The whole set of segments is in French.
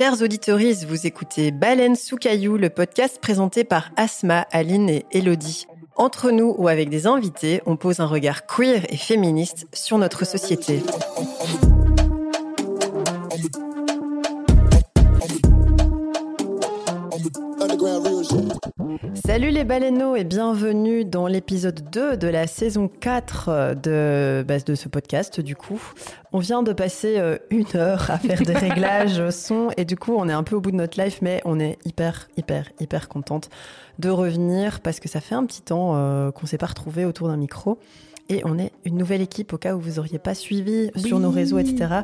Chers auditeurs, vous écoutez Baleine sous caillou, le podcast présenté par Asma, Aline et Elodie. Entre nous ou avec des invités, on pose un regard queer et féministe sur notre société. Salut les baleineaux et bienvenue dans l'épisode 2 de la saison 4 de, bah, de ce podcast du coup. On vient de passer euh, une heure à faire des réglages son et du coup on est un peu au bout de notre life mais on est hyper hyper hyper contente de revenir parce que ça fait un petit temps euh, qu'on s'est pas retrouvé autour d'un micro et on est une nouvelle équipe au cas où vous auriez pas suivi sur nos réseaux, etc.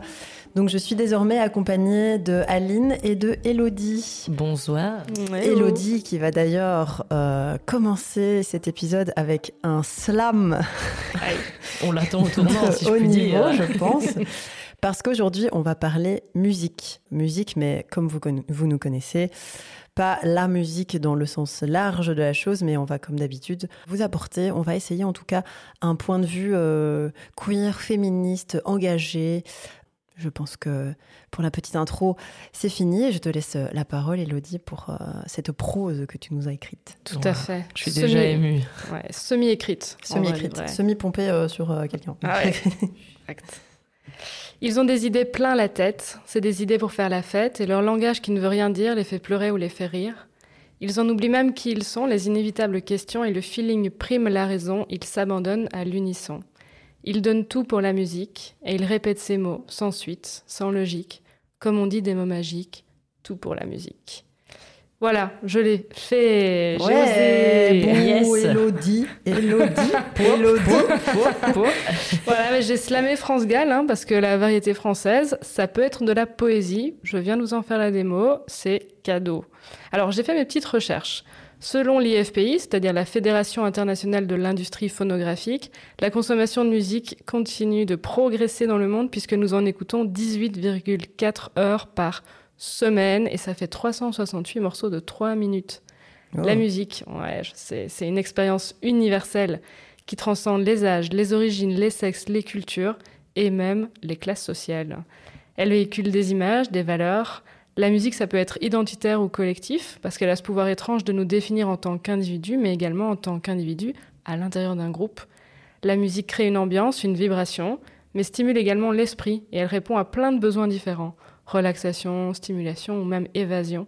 Donc je suis désormais accompagnée de Aline et de Elodie. Bonsoir. Elodie qui va d'ailleurs euh, commencer cet épisode avec un slam. on l'attend au tournant, si je puis niveau, je pense. Parce qu'aujourd'hui, on va parler musique. Musique, mais comme vous, vous nous connaissez, pas la musique dans le sens large de la chose, mais on va comme d'habitude vous apporter, on va essayer en tout cas un point de vue euh, queer, féministe, engagé. Je pense que pour la petite intro, c'est fini et je te laisse la parole, Elodie, pour euh, cette prose que tu nous as écrite. Tout à fait. Je suis déjà émue. Ouais, semi-écrite. Semi-écrite. Semi-pompée euh, sur quelqu'un. Ah ouais. exact. Ils ont des idées plein la tête, c'est des idées pour faire la fête, et leur langage qui ne veut rien dire les fait pleurer ou les fait rire. Ils en oublient même qui ils sont, les inévitables questions, et le feeling prime la raison, ils s'abandonnent à l'unisson. Ils donnent tout pour la musique, et ils répètent ces mots, sans suite, sans logique, comme on dit des mots magiques, tout pour la musique. Voilà, je l'ai fait. Ouais, yes. Elodie, Elodie, Elodie. voilà, j'ai slamé France Gall hein, parce que la variété française, ça peut être de la poésie. Je viens de vous en faire la démo, c'est cadeau. Alors j'ai fait mes petites recherches. Selon l'IFPI, c'est-à-dire la Fédération internationale de l'industrie phonographique, la consommation de musique continue de progresser dans le monde puisque nous en écoutons 18,4 heures par semaine et ça fait 368 morceaux de 3 minutes. La oh. musique, ouais, c'est une expérience universelle qui transcende les âges, les origines, les sexes, les cultures et même les classes sociales. Elle véhicule des images, des valeurs. La musique, ça peut être identitaire ou collectif, parce qu'elle a ce pouvoir étrange de nous définir en tant qu'individu, mais également en tant qu'individu à l'intérieur d'un groupe. La musique crée une ambiance, une vibration, mais stimule également l'esprit, et elle répond à plein de besoins différents relaxation, stimulation ou même évasion.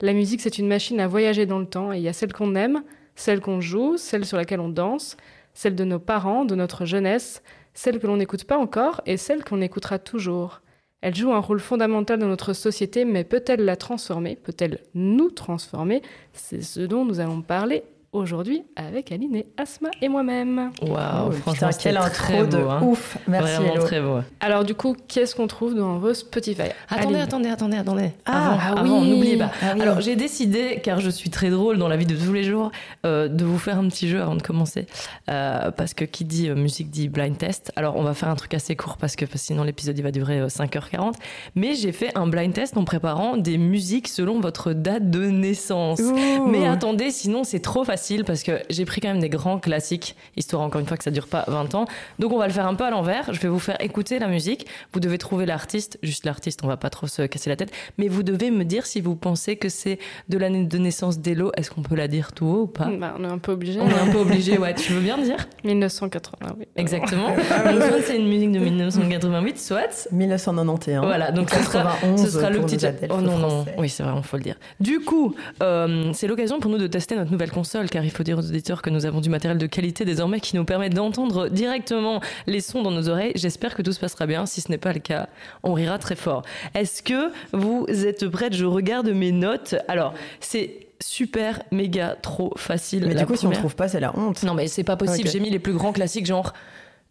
La musique, c'est une machine à voyager dans le temps et il y a celle qu'on aime, celle qu'on joue, celle sur laquelle on danse, celle de nos parents, de notre jeunesse, celle que l'on n'écoute pas encore et celle qu'on écoutera toujours. Elle joue un rôle fondamental dans notre société, mais peut-elle la transformer? Peut-elle nous transformer? C'est ce dont nous allons parler aujourd'hui avec Aline et Asma et moi-même. Waouh, oh, franchement, quelle intro de hein. ouf. Merci Vraiment très beau. Alors du coup, qu'est-ce qu'on trouve dans vos Spotify? Attendez, attendez, attendez, attendez. Ah, avant, oui. n'oubliez pas. Ah Alors j'ai décidé, car je suis très drôle dans la vie de tous les jours, euh, de vous faire un petit jeu avant de commencer, euh, parce que qui dit euh, musique dit blind test. Alors on va faire un truc assez court parce que sinon l'épisode il va durer 5h40. Mais j'ai fait un blind test en préparant des musiques selon votre date de naissance. Mais attendez, sinon c'est trop facile parce que j'ai pris quand même des grands classiques, histoire encore une fois que ça dure pas 20 ans. Donc on va le faire un peu à l'envers. Je vais vous faire écouter la musique. Vous devez trouver l'artiste, juste l'artiste, on va pas trop se casser la tête. Mais vous devez me dire si vous pensez que c'est de l'année de naissance d'Elo. Est-ce qu'on peut la dire tout haut ou pas? Bah, On est un peu obligé. On est un peu obligé, ouais. Tu veux bien dire? 1988. Exactement. donc soit c'est une musique de 1988, soit 1991. Voilà, donc ce sera, ce sera le petit. Oh non, non. Oui, c'est vrai, il faut le dire. Du coup, euh, c'est l'occasion pour nous de tester notre nouvelle console car il faut dire aux auditeurs que nous avons du matériel de qualité désormais qui nous permet d'entendre directement les sons dans nos oreilles. J'espère que tout se passera bien. Si ce n'est pas le cas, on rira très fort. Est-ce que vous êtes prêtes Je regarde mes notes. Alors, c'est super, méga, trop facile. Mais du coup, si on trouve pas, c'est la honte. Non, mais c'est pas possible. J'ai mis les plus grands classiques, genre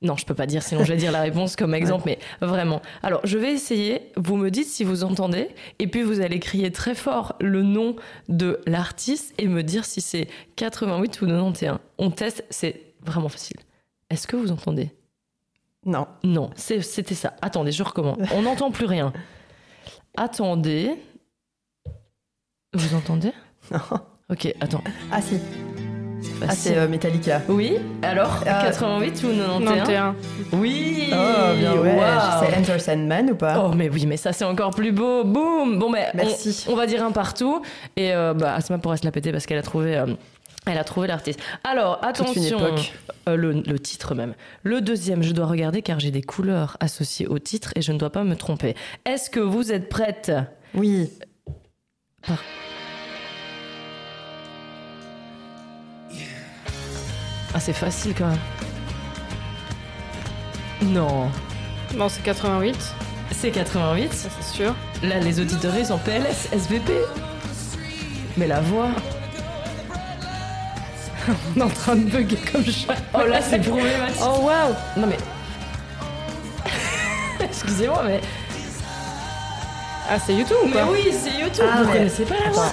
non, je peux pas dire, sinon je vais dire la réponse comme exemple, mais vraiment. Alors, je vais essayer, vous me dites si vous entendez, et puis vous allez crier très fort le nom de l'artiste et me dire si c'est 88 ou 91. On teste, c'est vraiment facile. Est-ce que vous entendez? Non. Non, c'était ça. Attendez, je recommence. On n'entend plus rien. Attendez. Vous entendez? Non. Ok, attends. Ah si. Ah, c'est euh, Metallica. Oui, alors Ah. 88 ou 91 91. Oui Oh, bien ouais. Waouh. C'est Enter Sandman ou pas Oh mais oui, mais ça c'est encore plus beau. Boum. Bon mais on- Merci. On, va dire un partout et euh, bah Asma pourrait se la péter parce qu'elle a trouvé. euh, elle a trouvé l'artiste. Alors, attention, euh, le, le titre même. Le deuxième, je dois regarder car j'ai des couleurs associées au titre et je ne dois pas me tromper. Est-ce que vous êtes prête? Oui. Ah, c'est facile quand même. Non, Bon, c'est 88, c'est 88. ça c'est sûr. Là, les auditeurs ils sont PLS, SVP. Mais la voix. On est en train de bugger comme ça. Oh là, c'est problématique. Oh waouh Non mais. Excusez-moi, mais. Ah, c'est YouTube ou Mais quoi oui, c'est YouTube. Ah, Vous mais- connaissez pas la voix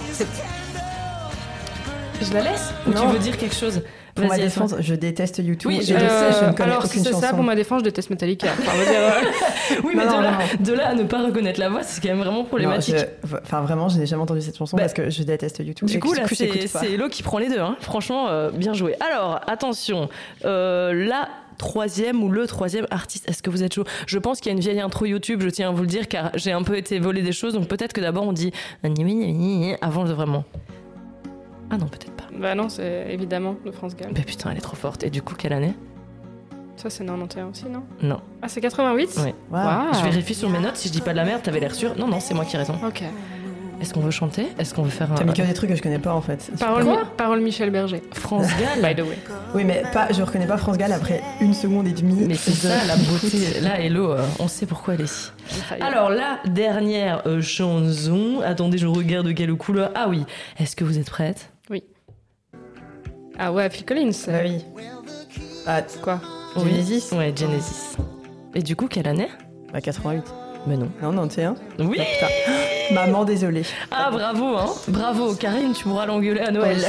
Je la laisse Ou Non. tu veux dire quelque chose? Pour ma défense, je déteste YouTube. Oui, je le sais, je ne connais alors, si c'est ça, pour ma défense, je déteste Metallica. Euh, Oui, mais Non, de, non, là, non. de là à ne pas reconnaître la voix, c'est quand même vraiment problématique. je- Enfin, vraiment, je n'ai jamais entendu cette chanson Bah, parce que je déteste YouTube. Du coup, là, c'est Hello qui prend les deux. hein. Franchement, euh, bien joué. Alors, attention, euh, la troisième ou le troisième artiste, est-ce que vous êtes chaud? Je pense qu'il y a une vieille intro YouTube, je tiens à vous le dire, car j'ai un peu été volé des choses, donc peut-être que d'abord on dit avant de vraiment. Ah non, peut-être. Bah non, c'est évidemment de France Gall. Mais putain, elle est trop forte. Et du coup, quelle année? Ça, c'est 91 aussi, non? Non. Ah, c'est 88 Ouais. Waouh. Waouh. Je vérifie sur mes notes si je dis pas de la merde, t'avais l'air sûr. Non, non, c'est moi qui ai raison. Ok. Est-ce qu'on veut chanter? Est-ce qu'on veut faire un. T'as mis que des trucs que je connais pas en fait. Parole, Mi- parole Michel Berger. France Gall By the way. Oui, mais pas, je reconnais pas France Gall après une seconde et demie. Mais c'est ça la beauté. Là, Hello, euh, on sait pourquoi elle est ici. Alors, la dernière euh, chanson. Attendez, je regarde de quelle couleur. Ah oui. Est-ce que vous êtes prête? Ah ouais, Phil Collins. Bah oui. Ah, Quoi? Genesis Ouais, Genesis. Et du coup, quelle année? Bah 88. Mais non. Non, 91. Oui Putain. Maman, désolée. Ah, bravo, hein Bravo. Karine, tu pourras l'engueuler à Noël.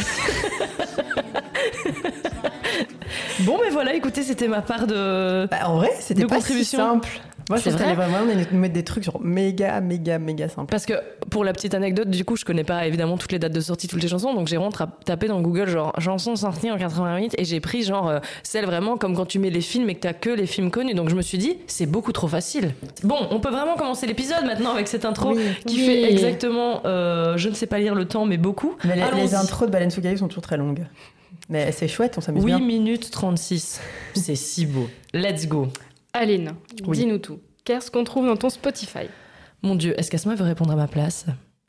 bon, mais voilà, écoutez, c'était ma part de. Bah, en vrai, c'était pas si contribution. simple. Moi, je C'est pense qu'elle est vraiment nous mettre des trucs genre méga, méga, méga simples. Parce que pour la petite anecdote, du coup, je connais pas évidemment toutes les dates de sortie, toutes les chansons, donc j'ai vraiment tapé dans Google genre chansons sorties en 88 et j'ai pris genre euh, celle vraiment comme quand tu mets les films et que t'as que les films connus. Donc je me suis dit, c'est beaucoup trop facile. Bon, on peut vraiment commencer l'épisode maintenant avec cette intro Oui. qui Oui. fait exactement, euh, je ne sais pas lire le temps, mais beaucoup. Mais les, les intros de Baleine sous sont toujours très longues. Mais c'est chouette, on s'amuse 8 bien. minutes 36. C'est si beau. Let's go. Aline, Oui. dis-nous tout. Qu'est-ce qu'on trouve dans ton Spotify? Mon Dieu, est-ce qu'Asma veut répondre à ma place?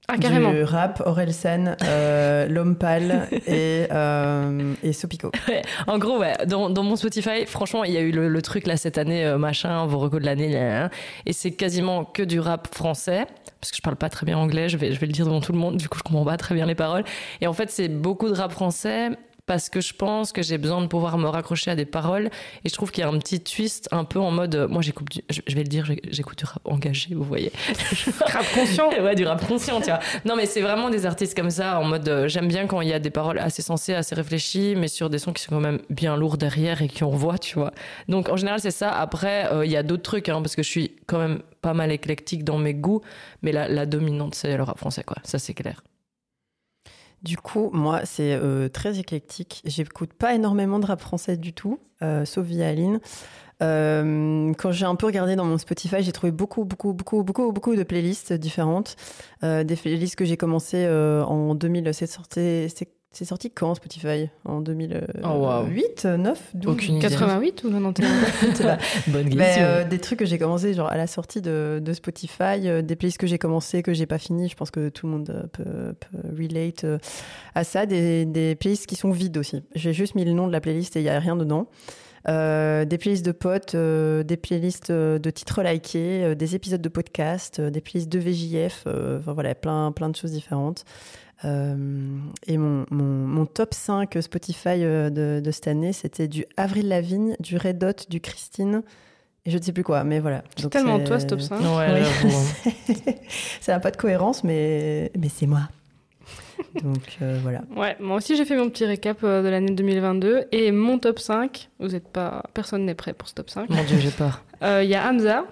Ah, carrément. Du rap, Orelsan, euh, L'Homme Pâle et, euh, et Sopico. En gros, ouais, dans, dans mon Spotify, franchement, il y a eu le, le truc là cette année, euh, machin, vos recos de l'année, et c'est quasiment que du rap français, parce que je parle pas très bien anglais, je vais, je vais le dire devant tout le monde, du coup je comprends pas très bien les paroles. Et en fait, c'est beaucoup de rap français parce que je pense que j'ai besoin de pouvoir me raccrocher à des paroles et je trouve qu'il y a un petit twist un peu en mode euh, moi j'écoute du- je, je vais le dire j'écoute du rap engagé vous voyez Rap conscient. ouais, du rap conscient, tu vois. Non, mais c'est vraiment des artistes comme ça, en mode euh, j'aime bien quand il y a des paroles assez sensées, assez réfléchies, mais sur des sons qui sont quand même bien lourds derrière et qui on voit, tu vois. Donc en général, c'est ça. Après, euh, il y a d'autres trucs, hein, parce que je suis quand même pas mal éclectique dans mes goûts, mais la, la dominante, c'est le rap français, quoi. Ça, c'est clair. Du coup, moi, c'est euh, très éclectique. J'écoute pas énormément de rap français du tout, euh, sauf via Aline. Euh, quand j'ai un peu regardé dans mon Spotify, j'ai trouvé beaucoup, beaucoup, beaucoup, beaucoup, beaucoup de playlists différentes. Des playlists que j'ai commencé en 2000. C'est sorti, c'est, c'est sorti quand Spotify? En 2008, Oh, wow. 9, 12 Aucune idée. 88 ou 91 Je sais pas. Bonne Mais, question. euh, des trucs que j'ai commencé genre à la sortie de, de Spotify, euh, des playlists que j'ai commencé que j'ai pas fini. Je pense que tout le monde euh, peut, peut relate euh, à ça. Des, des playlists qui sont vides aussi. J'ai juste mis le nom de la playlist et il y a rien dedans. Euh, des playlists de potes, euh, des playlists de titres likés, euh, des épisodes de podcast, euh, des playlists de VJF, euh, enfin voilà, plein, plein de choses différentes. Euh, et mon, mon, mon top 5 Spotify euh, de, de cette année, c'était du Avril Lavigne, du Red Hot, du Christine, et je ne sais plus quoi, mais voilà. C'est tellement toi ce top 5. Ouais, oui. hein. Ça n'a pas de cohérence, mais, mais c'est moi. Donc euh, voilà. Ouais, moi aussi j'ai fait mon petit récap euh, de l'année 2022 et mon top 5, vous êtes pas personne n'est prêt pour ce top 5. Mon Dieu, j'ai peur. Euh, Il y a Hamza,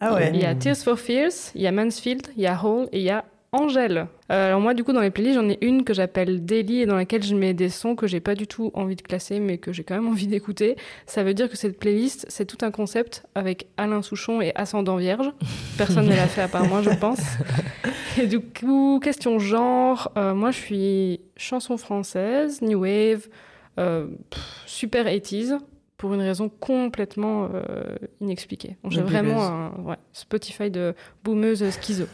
Ah ouais. il y a Tears for Fears, il y a Mansfield, il y a Hole et il y a Angèle. Euh, alors moi, du coup, dans les playlists, j'en ai une que j'appelle Daily et dans laquelle je mets des sons que j'ai pas du tout envie de classer, mais que j'ai quand même envie d'écouter. Ça veut dire que cette playlist, c'est tout un concept avec Alain Souchon et Ascendant Vierge. Personne ne l'a fait à part moi, je pense. Et du coup, question genre, euh, moi, je suis chanson française, new wave, euh, pff, super 80s pour une raison complètement inexpliquée. J'ai vraiment un ouais, Spotify de boomeuse schizo.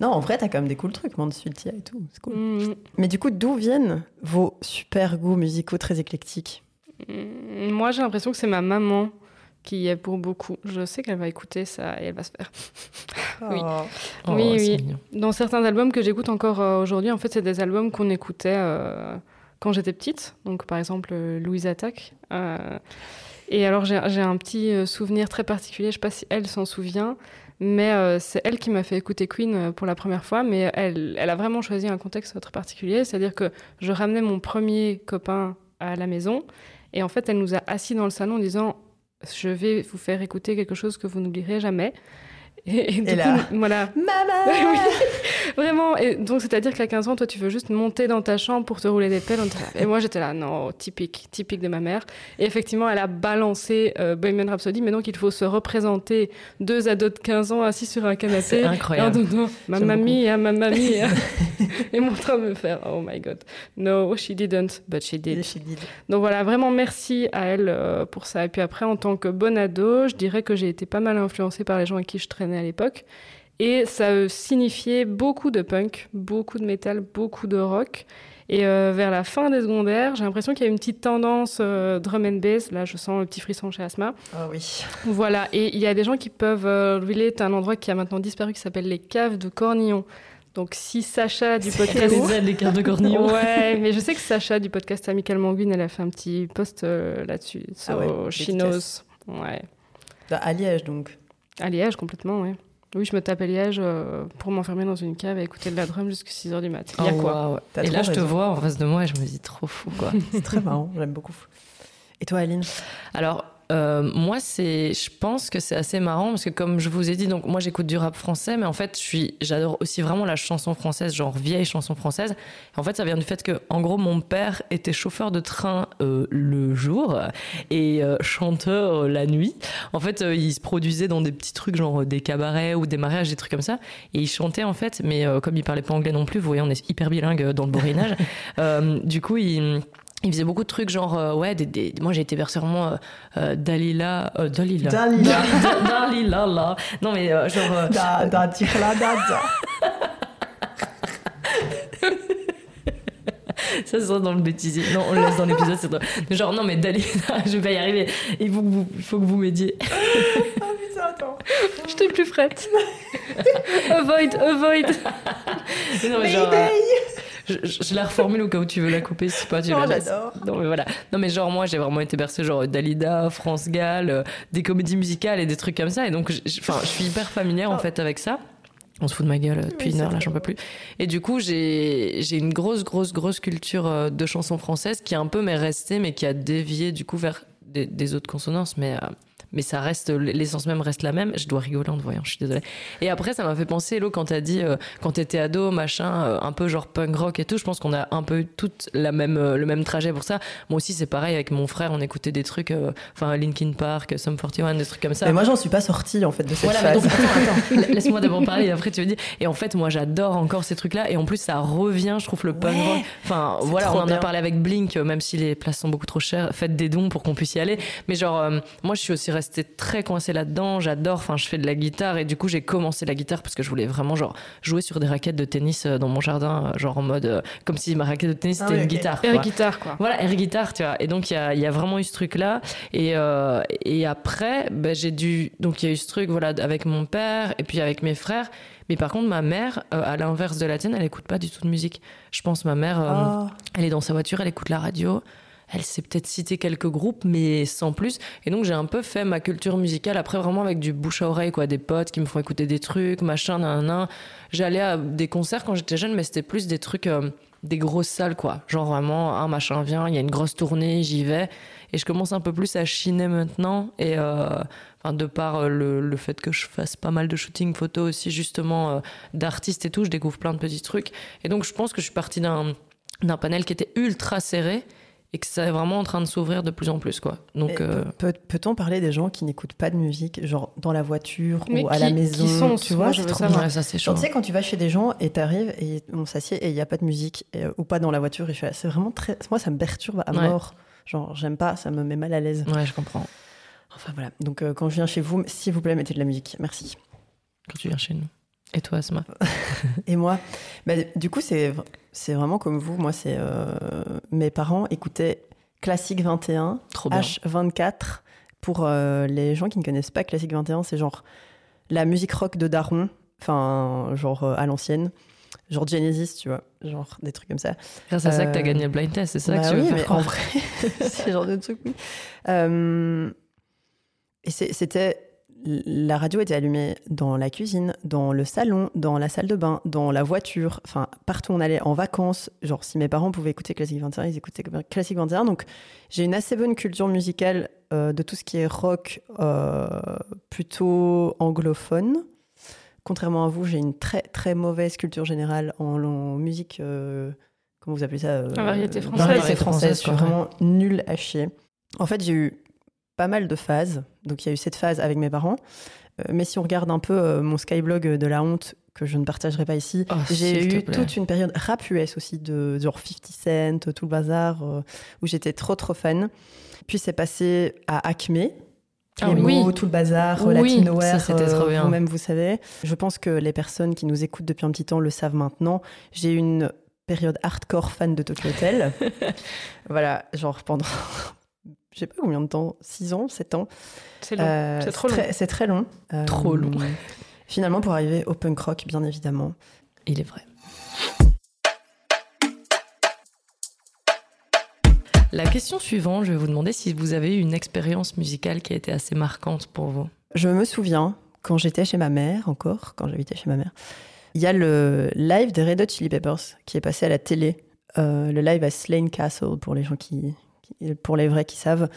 Non, en vrai, t'as quand même des cool trucs, Mansfield et tout. C'est cool. Mm, Mais du coup, d'où viennent vos super goûts musicaux très éclectiques mm, moi, j'ai l'impression que c'est ma maman qui y est pour beaucoup. Je sais qu'elle va écouter ça et elle va se faire. Oui. Oh, Oui, oui. mignon. Dans certains albums que j'écoute encore euh, aujourd'hui, en fait, c'est des albums qu'on écoutait euh, quand j'étais petite. Donc, par exemple, euh, Louise Attaque. Euh, et alors, j'ai un petit euh, souvenir très particulier. Je sais pas si elle s'en souvient, mais euh, c'est elle qui m'a fait écouter Queen euh, pour la première fois. Mais elle, elle a vraiment choisi un contexte très particulier. C'est-à-dire que je ramenais mon premier copain à la maison. Et en fait, elle nous a assis dans le salon en disant Je vais vous faire écouter quelque chose que vous n'oublierez jamais. Et, et du Et là- coup, voilà. Maman Oui, vraiment. Et donc, c'est-à-dire qu'à 15 ans, toi, tu veux juste monter dans ta chambre pour te rouler des pelles. Et moi, j'étais là, non, typique, typique de ma mère. Et effectivement, elle a balancé euh, Bohemian Rhapsody. Mais donc, il faut se représenter deux ados de 15 ans assis sur un canapé. C'est incroyable. disant, ma J'aime mamie, hein, ma mamie. hein. et mon train me faire, oh my god. No, she didn't, but she did. Donc voilà, vraiment merci à elle euh, pour ça. Et puis après, en tant que bonne ado, je dirais que j'ai été pas mal influencée par les gens avec qui je traînais à l'époque. Et ça signifiait beaucoup de punk, beaucoup de métal, beaucoup de rock. Et euh, vers la fin des secondaires, j'ai l'impression qu'il y a une petite tendance euh, drum and bass. Là, je sens le petit frisson chez Asma. Ah oui. Voilà, et il y a des gens qui peuvent euh, relate à un endroit qui a maintenant disparu qui s'appelle les caves de Cornillon. Donc si Sacha du C'est podcast... où les cartes de cornillon. Ouais, mais je sais que Sacha du podcast Amical Manguine, elle a fait un petit post euh, là-dessus. So, Ah ouais, knows. Ouais. À Liège, donc. À Liège, complètement, ouais. Oui, je me tape à Liège euh, pour m'enfermer dans une cave et écouter de la drum jusqu'à 6h du mat. Il y a Oh, quoi Et là, je te vois en face de moi et je me dis trop fou, quoi. C'est très marrant, j'aime beaucoup. Et toi, Aline? Alors, euh, moi, c'est, je pense que c'est assez marrant parce que comme je vous ai dit, donc moi j'écoute du rap français, mais en fait, je suis, j'adore aussi vraiment la chanson française, genre vieille chanson française. En fait, ça vient du fait que, en gros, mon père était chauffeur de train euh, le jour et euh, chanteur la nuit. En fait, il se produisait dans des petits trucs genre des cabarets ou des mariages, des trucs comme ça, et il chantait en fait, mais comme il parlait pas anglais non plus, vous voyez, on est hyper bilingue dans le borinage. Euh, du coup, il il faisait beaucoup de trucs genre euh, ouais des, des- moi j'ai été bercé vraiment euh, euh, Dalila euh, Dalila Dalila. Da- Dalila là non mais euh, genre euh, Da, da, da. ça sera dans le bêtisier non on le laisse dans l'épisode c'est drôle. Mais genre non mais Dalila je vais pas y arriver il faut que vous, il faut que vous m'aidiez Ah putain, attends. Je t'ai plus frette. avoid, avoid. non mais genre euh, je, je- je la reformule au cas où tu veux la couper si pas tu Oh, laisses j'adore. Non mais voilà. Non mais genre moi j'ai vraiment été bercé genre Dalida, France Gall, euh, des comédies musicales et des trucs comme ça et donc enfin je suis hyper familière en Oh. fait avec ça. On se fout de ma gueule euh, depuis Oui, une heure là j'en peux plus. Et du coup j'ai j'ai une grosse grosse grosse culture euh, de chansons françaises qui un peu m'est restée mais qui a dévié du coup vers des, des autres consonances mais euh, mais ça reste l'essence même reste la même. Je dois rigoler en te voyant, je suis désolée. Et après ça m'a fait penser Hello quand t'as dit euh, quand t'étais ado machin euh, un peu genre punk rock et tout. Je pense qu'on a un peu eu toute la même euh, le même trajet pour ça. Moi aussi, c'est pareil avec mon frère, on écoutait des trucs, enfin Linkin Park, Sum 41, des trucs comme ça. Mais moi, j'en suis pas sortie en fait de cette Voilà, mais phase. donc attends, attends, laisse-moi d'abord parler et après tu me dis. Et en fait, moi j'adore encore ces trucs-là et en plus ça revient, je trouve, le punk Ouais, rock. Enfin voilà, on en bien. a parlé avec Blink, même si les places sont beaucoup trop chères, faites des dons pour qu'on puisse y aller. Mais genre, moi je suis aussi restée très coincée là-dedans, j'adore, enfin je fais de la guitare et du coup j'ai commencé la guitare parce que je voulais vraiment genre jouer sur des raquettes de tennis euh, dans mon jardin, euh, genre en mode euh, comme si ma raquette de tennis Ah c'était oui, une guitare. Air quoi. guitare, quoi. Voilà, air guitare, tu vois. Et donc, il y a, y a vraiment eu ce truc-là. Et, euh, et après, ben, j'ai dû. Donc, il y a eu ce truc, voilà, avec mon père et puis avec mes frères. Mais par contre, ma mère, euh, à l'inverse de la tienne, elle écoute pas du tout de musique. Je pense, ma mère, euh, Ah. elle est dans sa voiture, elle écoute la radio. Elle sait peut-être citer quelques groupes, mais sans plus. Et donc, j'ai un peu fait ma culture musicale après, vraiment avec du bouche à oreille, quoi. Des potes qui me font écouter des trucs, machin, nan, nan. J'allais à des concerts quand j'étais jeune, mais c'était plus des trucs. euh, des grosses salles, quoi. Genre vraiment, un machin vient, il y a une grosse tournée, j'y vais. Et je commence un peu plus à chiner maintenant. Et euh, de par euh, le, fait que je fasse pas mal de shooting photo aussi, justement, d'artistes et tout, je découvre plein de petits trucs. Et donc, je pense que je suis partie d'un panel qui était ultra serré et que c'est vraiment en train de s'ouvrir de plus en plus quoi. Donc euh... peut, on parler des gens qui n'écoutent pas de musique, genre dans la voiture ou à la maison, qui sont, tu vois, je trop bien. ça c'est chaud. Tu sais quand tu vas chez des gens et t'arrives et on s'assied et il y a pas de musique et, ou pas dans la voiture et je c'est vraiment très moi ça me perturbe à Ouais. mort. Genre j'aime pas, ça me met mal à l'aise. Ouais, je comprends. Enfin voilà. Donc euh, quand je viens chez vous, s'il vous plaît, mettez de la musique. Merci. Quand tu viens chez nous. Et toi, Asma Et moi, bah, du coup, c'est vraiment comme vous. Moi, c'est euh, mes parents écoutaient Classique 21, Trop bien. H24. Pour euh, les gens qui ne connaissent pas Classique 21, c'est genre la musique rock de Daron, enfin genre euh, à l'ancienne, genre Genesis, tu vois, genre des trucs comme ça. Grâce à ça que t'as gagné le blind test, c'est ça Bah que tu veux oui, faire mais croire en vrai, c'est genre de truc, oui. Et c'était. La radio était allumée dans la cuisine, dans le salon, dans la salle de bain, dans la voiture, enfin partout où on allait en vacances. Genre, si mes parents pouvaient écouter Classique 21, ils écoutaient Classique 21. Donc, j'ai une assez bonne culture musicale euh, de tout ce qui est rock euh, plutôt anglophone. Contrairement à vous, j'ai une très très mauvaise culture générale en, en musique. euh, comment vous appelez ça euh, La variété française. variété Variété française, française, je suis vraiment nulle à chier. En fait, j'ai eu pas mal de phases. Donc, il y a eu cette phase avec mes parents. Euh, mais si on regarde un peu euh, mon skyblog de la honte, que je ne partagerai pas ici, Oh, j'ai eu toute une période rap US aussi, de genre 50 Cent, tout le bazar, euh, où j'étais trop trop fan. Puis c'est passé à Acme. Ah les oui. mots, tout le bazar, Oui, Latinoware, c'était euh, trop bien. vous-même vous savez. Je pense que les personnes qui nous écoutent depuis un petit temps le savent maintenant. J'ai eu une période hardcore fan de Tokyo Hotel. voilà, genre pendant, je sais pas combien de temps, 6 ans, 7 ans. C'est long. Euh, c'est trop long. très- C'est très long. Euh, Trop long. Finalement, pour arriver au punk rock, bien évidemment. Il est vrai. La question suivante, je vais vous demander si vous avez eu une expérience musicale qui a été assez marquante pour vous. Je me souviens, quand j'étais chez ma mère, encore, quand j'habitais chez ma mère, il y a le live des Red Hot Chili Peppers qui est passé à la télé. Euh, le live à Slane Castle, pour les gens qui- pour les vrais qui savent.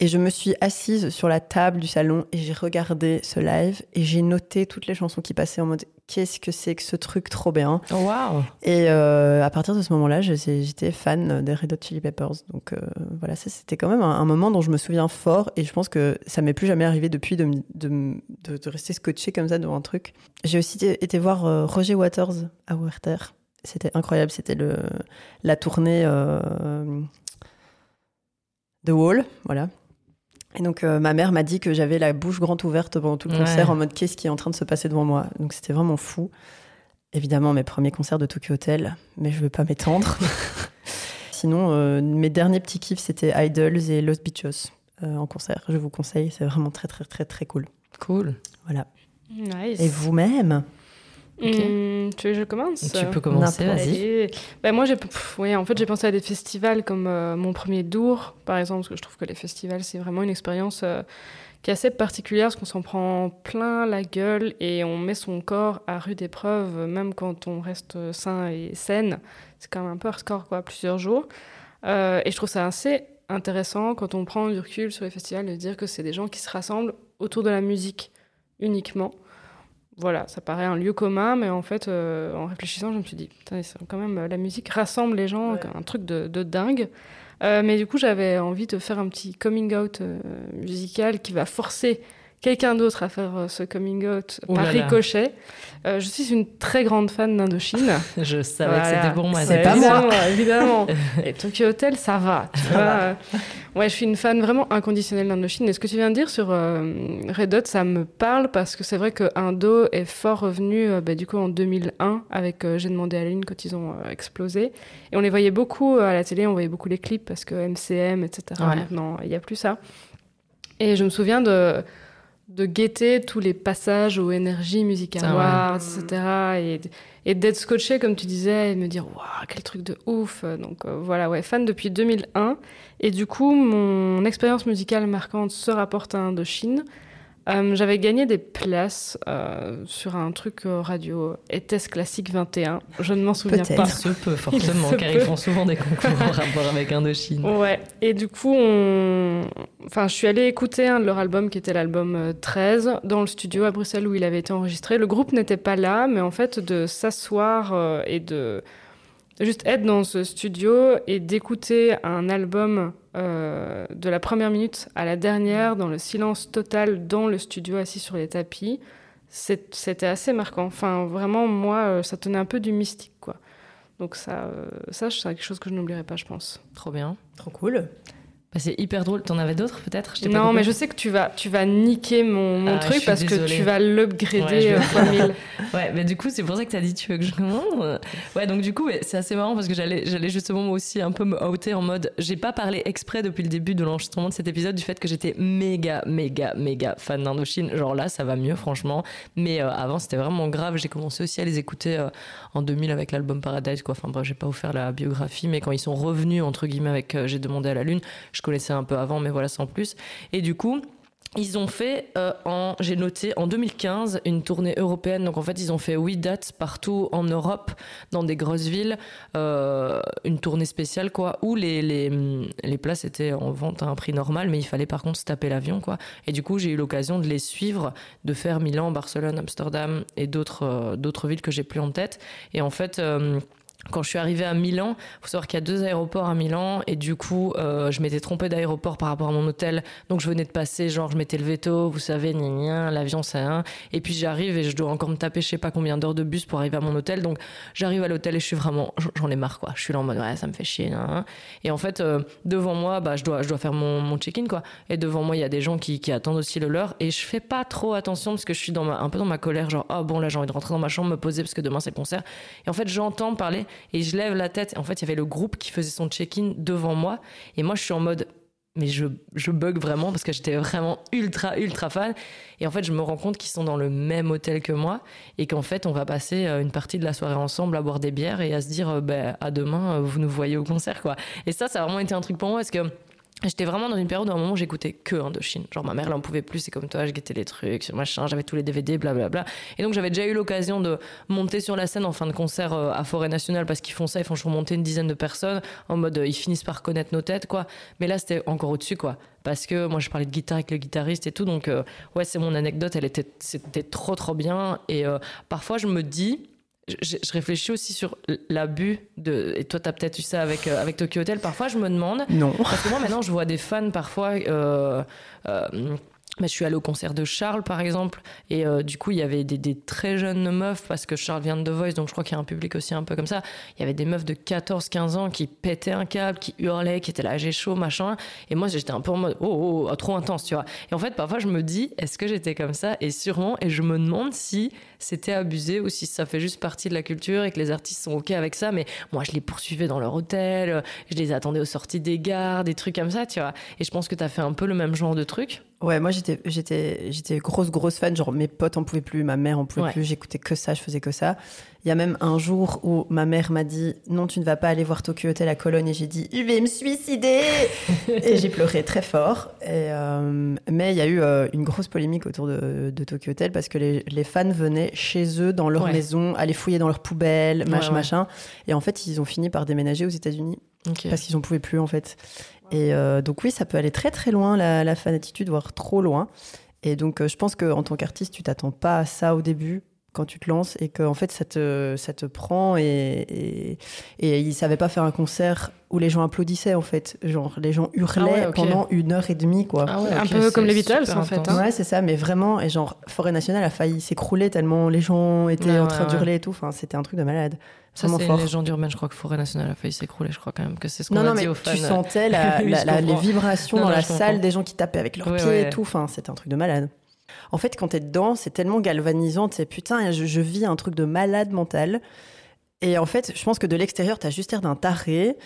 Et je me suis assise sur la table du salon et j'ai regardé ce live et j'ai noté toutes les chansons qui passaient en mode qu'est-ce que c'est que ce truc trop bien? Oh, waouh Et euh, à partir de ce moment-là, j'étais fan des Red Hot Chili Peppers. Donc euh, voilà, ça c'était quand même un, un moment dont je me souviens fort et je pense que ça m'est plus jamais arrivé depuis de, me- de, me- de- de rester scotché comme ça devant un truc. J'ai aussi été, voir euh, Roger Waters à Werther. C'était incroyable, c'était la tournée The Wall, voilà. Et donc euh, ma mère m'a dit que j'avais la bouche grande ouverte pendant tout le Ouais. concert en mode qu'est-ce qui est en train de se passer devant moi? Donc c'était vraiment fou. Évidemment, mes premiers concerts de Tokyo Hotel, mais je veux pas m'étendre. Sinon, euh, mes derniers petits kiffs, c'était Idols et Los Bichos euh, en concert. Je vous conseille, c'est vraiment très, très, très, très cool. Cool. Voilà. Nice. Et vous-même? Hmm, tu veux que je commence Tu peux commencer, vas-y. Ben, moi, j'ai, ouais, en fait, j'ai pensé à des festivals comme euh, mon premier Dour, par exemple, parce que je trouve que les festivals, c'est vraiment une expérience euh, qui est assez particulière, parce qu'on s'en prend plein la gueule et on met son corps à rude épreuve, même quand on reste sain et saine. C'est quand même un peu hardcore, quoi, plusieurs jours. Euh, et je trouve ça assez intéressant quand on prend du recul sur les festivals de dire que c'est des gens qui se rassemblent autour de la musique uniquement voilà, ça paraît un lieu commun, mais en fait, euh, en réfléchissant, je me suis dit, putain, quand même, euh, la musique rassemble les gens, Ouais. un truc de, de dingue. Euh, mais du coup, j'avais envie de faire un petit coming out musical qui va forcer quelqu'un d'autre à faire euh, ce coming out Ouh par ricochet. Euh, je suis une très grande fan d'Indochine. Je savais Voilà. que c'était pour moi. C'est pas moi. Évidemment. Et Tokyo Hotel, ça va. Tu vois. Euh, Ouais, je suis une fan vraiment inconditionnelle d'Indochine. Et ce que tu viens de dire sur euh, Red Hot, ça me parle parce que c'est vrai que Indo est fort revenu euh, bah, du coup en 2001 avec J'ai demandé à lune quand ils ont explosé. Et on les voyait beaucoup à la télé, on voyait beaucoup les clips parce que MCM, etc. Maintenant, il n'y a plus ça. Et je me souviens de de guetter tous les passages aux Energy Music Ça, ouais. Awards, etc. Et, et d'être scotché, comme tu disais, et de me dire, waouh, quel truc de ouf. Donc euh, voilà, ouais, fan depuis 2001. Et du coup, mon expérience musicale marquante se rapporte à Indochine. Euh, J'avais gagné des places euh, sur un truc euh, radio ETS Classique 21. Je ne m'en souviens pas. Il se peut fortement, se car peut. ils font souvent des concours en rapport avec Indochine. Ouais, et du coup, on... enfin, je suis allée écouter un de leurs albums qui était l'album euh, 13 dans le studio à Bruxelles où il avait été enregistré. Le groupe n'était pas là, mais en fait, de s'asseoir euh, et de juste être dans ce studio et d'écouter un album euh, de la première minute à la dernière dans le silence total dans le studio assis sur les tapis, c'était assez marquant. Enfin, vraiment, moi, euh, ça tenait un peu du mystique, quoi. Donc ça, euh, ça c'est quelque chose que je n'oublierai pas, je pense. Trop bien. Trop cool. Bah, c'est hyper drôle. T'en avais d'autres peut-être? Non, mais je sais que tu vas, tu vas niquer mon, mon Ah, truc parce que tu vas l'upgrader Ouais, euh. Ouais, mais du coup, c'est pour ça que t'as dit tu veux que je commence. Ouais, donc du coup, c'est assez marrant parce que j'allais, j'allais justement moi aussi un peu me outer en mode, j'ai pas parlé exprès depuis le début de l'enregistrement de cet épisode du fait que j'étais méga, méga, méga fan d'Indochine. Genre là, ça va mieux, franchement. Mais euh, avant, c'était vraiment grave. J'ai commencé aussi à les écouter euh, en 2000 avec l'album Paradise, quoi. Enfin bref, j'ai pas offert la biographie, mais quand ils sont revenus entre guillemets avec euh, J'ai demandé à la lune, je connaissais un peu avant, mais voilà, sans plus. Et du coup. Ils ont fait, euh, en, j'ai noté, en 2015, une tournée européenne. Donc en fait, ils ont fait huit dates partout en Europe, dans des grosses villes. Euh, une tournée spéciale, quoi, où les, les, les places étaient en vente à un prix normal, mais il fallait par contre se taper l'avion, quoi. Et du coup, j'ai eu l'occasion de les suivre, de faire Milan, Barcelone, Amsterdam et d'autres euh, d'autres villes que j'ai plus en tête. Et en fait... quand je suis arrivée à Milan, faut savoir qu'il y a deux aéroports à Milan et du coup, euh, je m'étais trompée d'aéroport par rapport à mon hôtel. Donc je venais de passer, genre je mettais le veto, vous savez, gna gna, l'avion c'est un. Et puis j'arrive et je dois encore me taper, je sais pas combien d'heures de bus pour arriver à mon hôtel. Donc j'arrive à l'hôtel et je suis vraiment, j'en ai marre quoi. Je suis là en mode ouais, ça me fait chier. gna. Et en fait, euh, devant moi, bah je dois, je dois faire mon, check-in quoi. Et devant moi, il y a des gens qui, attendent aussi le leur et je fais pas trop attention parce que je suis dans ma, un peu dans ma colère, genre ah bon là j'ai envie de rentrer dans ma chambre, me poser parce que demain c'est le concert. Et en fait, j'entends parler et je lève la tête. En fait, il y avait le groupe qui faisait son check-in devant moi. Et moi, je suis en mode, mais je, je bug vraiment parce que j'étais vraiment ultra, ultra fan. Et en fait, je me rends compte qu'ils sont dans le même hôtel que moi et qu'en fait, on va passer euh, une partie de la soirée ensemble à boire des bières et à se dire, euh, ben, à demain, euh, vous nous voyez au concert, quoi. Et ça, ça a vraiment été un truc pour moi parce que J'étais vraiment dans une période où à un moment j'écoutais que Indochine. Genre ma mère elle en pouvait plus, c'est comme toi, je guettais les trucs, machin, j'avais tous les DVD, blablabla. Et donc j'avais déjà eu l'occasion de monter sur la scène en fin de concert euh, à Forêt Nationale parce qu'ils font ça, ils font toujours monter une dizaine de personnes en mode euh, ils finissent par connaître nos têtes quoi. Mais là c'était encore au-dessus quoi. Parce que moi je parlais de guitare avec le guitariste et tout, donc euh, ouais c'est mon anecdote, elle était c'était trop trop bien. Et parfois je me dis je, je réfléchis aussi sur l'abus de. Et toi, t'as peut-être eu ça avec, euh, avec Tokyo Hotel. Parfois, je me demande. Non. Parce que moi, maintenant, je vois des fans parfois. Euh, euh, bah, je suis allée au concert de Charles, par exemple, et euh, du coup, il y avait des, très jeunes meufs, parce que Charles vient de The Voice, donc je crois qu'il y a un public aussi un peu comme ça. Il y avait des meufs de 14-15 ans qui pétaient un câble, qui hurlaient, qui étaient là, j'ai chaud, machin. Et moi, j'étais un peu en mode, oh, oh, oh, trop intense, tu vois. Et en fait, parfois, je me dis, est-ce que j'étais comme ça? Et sûrement, et je me demande si c'était abusé ou si ça fait juste partie de la culture et que les artistes sont OK avec ça. Mais moi, je les poursuivais dans leur hôtel, je les attendais aux sorties des gares, des trucs comme ça, tu vois. Et je pense que tu as fait un peu le même genre de truc. Ouais, moi j'étais j'étais j'étais grosse grosse fan, genre mes potes en pouvaient plus, ma mère en pouvait Ouais. plus, j'écoutais que ça, je faisais que ça. Il y a même un jour où ma mère m'a dit "Non, tu ne vas pas aller voir Tokyo Hotel à Cologne" et j'ai dit "Je vais me suicider." et j'ai pleuré très fort. Et, euh, mais il y a eu euh, une grosse polémique autour de, de Tokyo Hotel parce que les, les fans venaient chez eux dans leur Ouais. maison, aller fouiller dans leurs poubelles, machin Ouais, machin. Et en fait, ils ont fini par déménager aux États-Unis parce qu'ils en pouvaient plus en fait. Et euh, donc oui, ça peut aller très très loin la, la fanatitude, voire trop loin. Et donc euh, je pense qu'en tant qu'artiste, tu t'attends pas à ça au début quand tu te lances et qu'en fait ça te, ça te prend et, et, et ils savaient pas faire un concert où les gens applaudissaient en fait. Genre les gens hurlaient Ah ouais, pendant une heure et demie quoi. Ah ouais, Un peu c'est comme les Beatles, en fait, hein. Ouais, c'est ça, mais vraiment, et genre, Forêt Nationale a failli s'écrouler tellement les gens étaient Ouais, en train ouais. d'hurler et tout. Enfin, c'était un truc de malade. Ça, c'est une légende urbaine. Je crois que Forêt Nationale a failli s'écrouler. Je crois quand même que c'est ce qu'on a non, dit mais aux fans. tu sentais la, Oui, la- je la- les vibrations Non, dans non, la comprends. salle, des gens qui tapaient avec leurs Ouais, pieds ouais. et tout. Enfin, c'était un truc de malade. En fait, quand t'es dedans, c'est tellement galvanisant. C'est putain, je, je vis un truc de malade mental. Et en fait, je pense que de l'extérieur, t'as juste l'air d'un taré.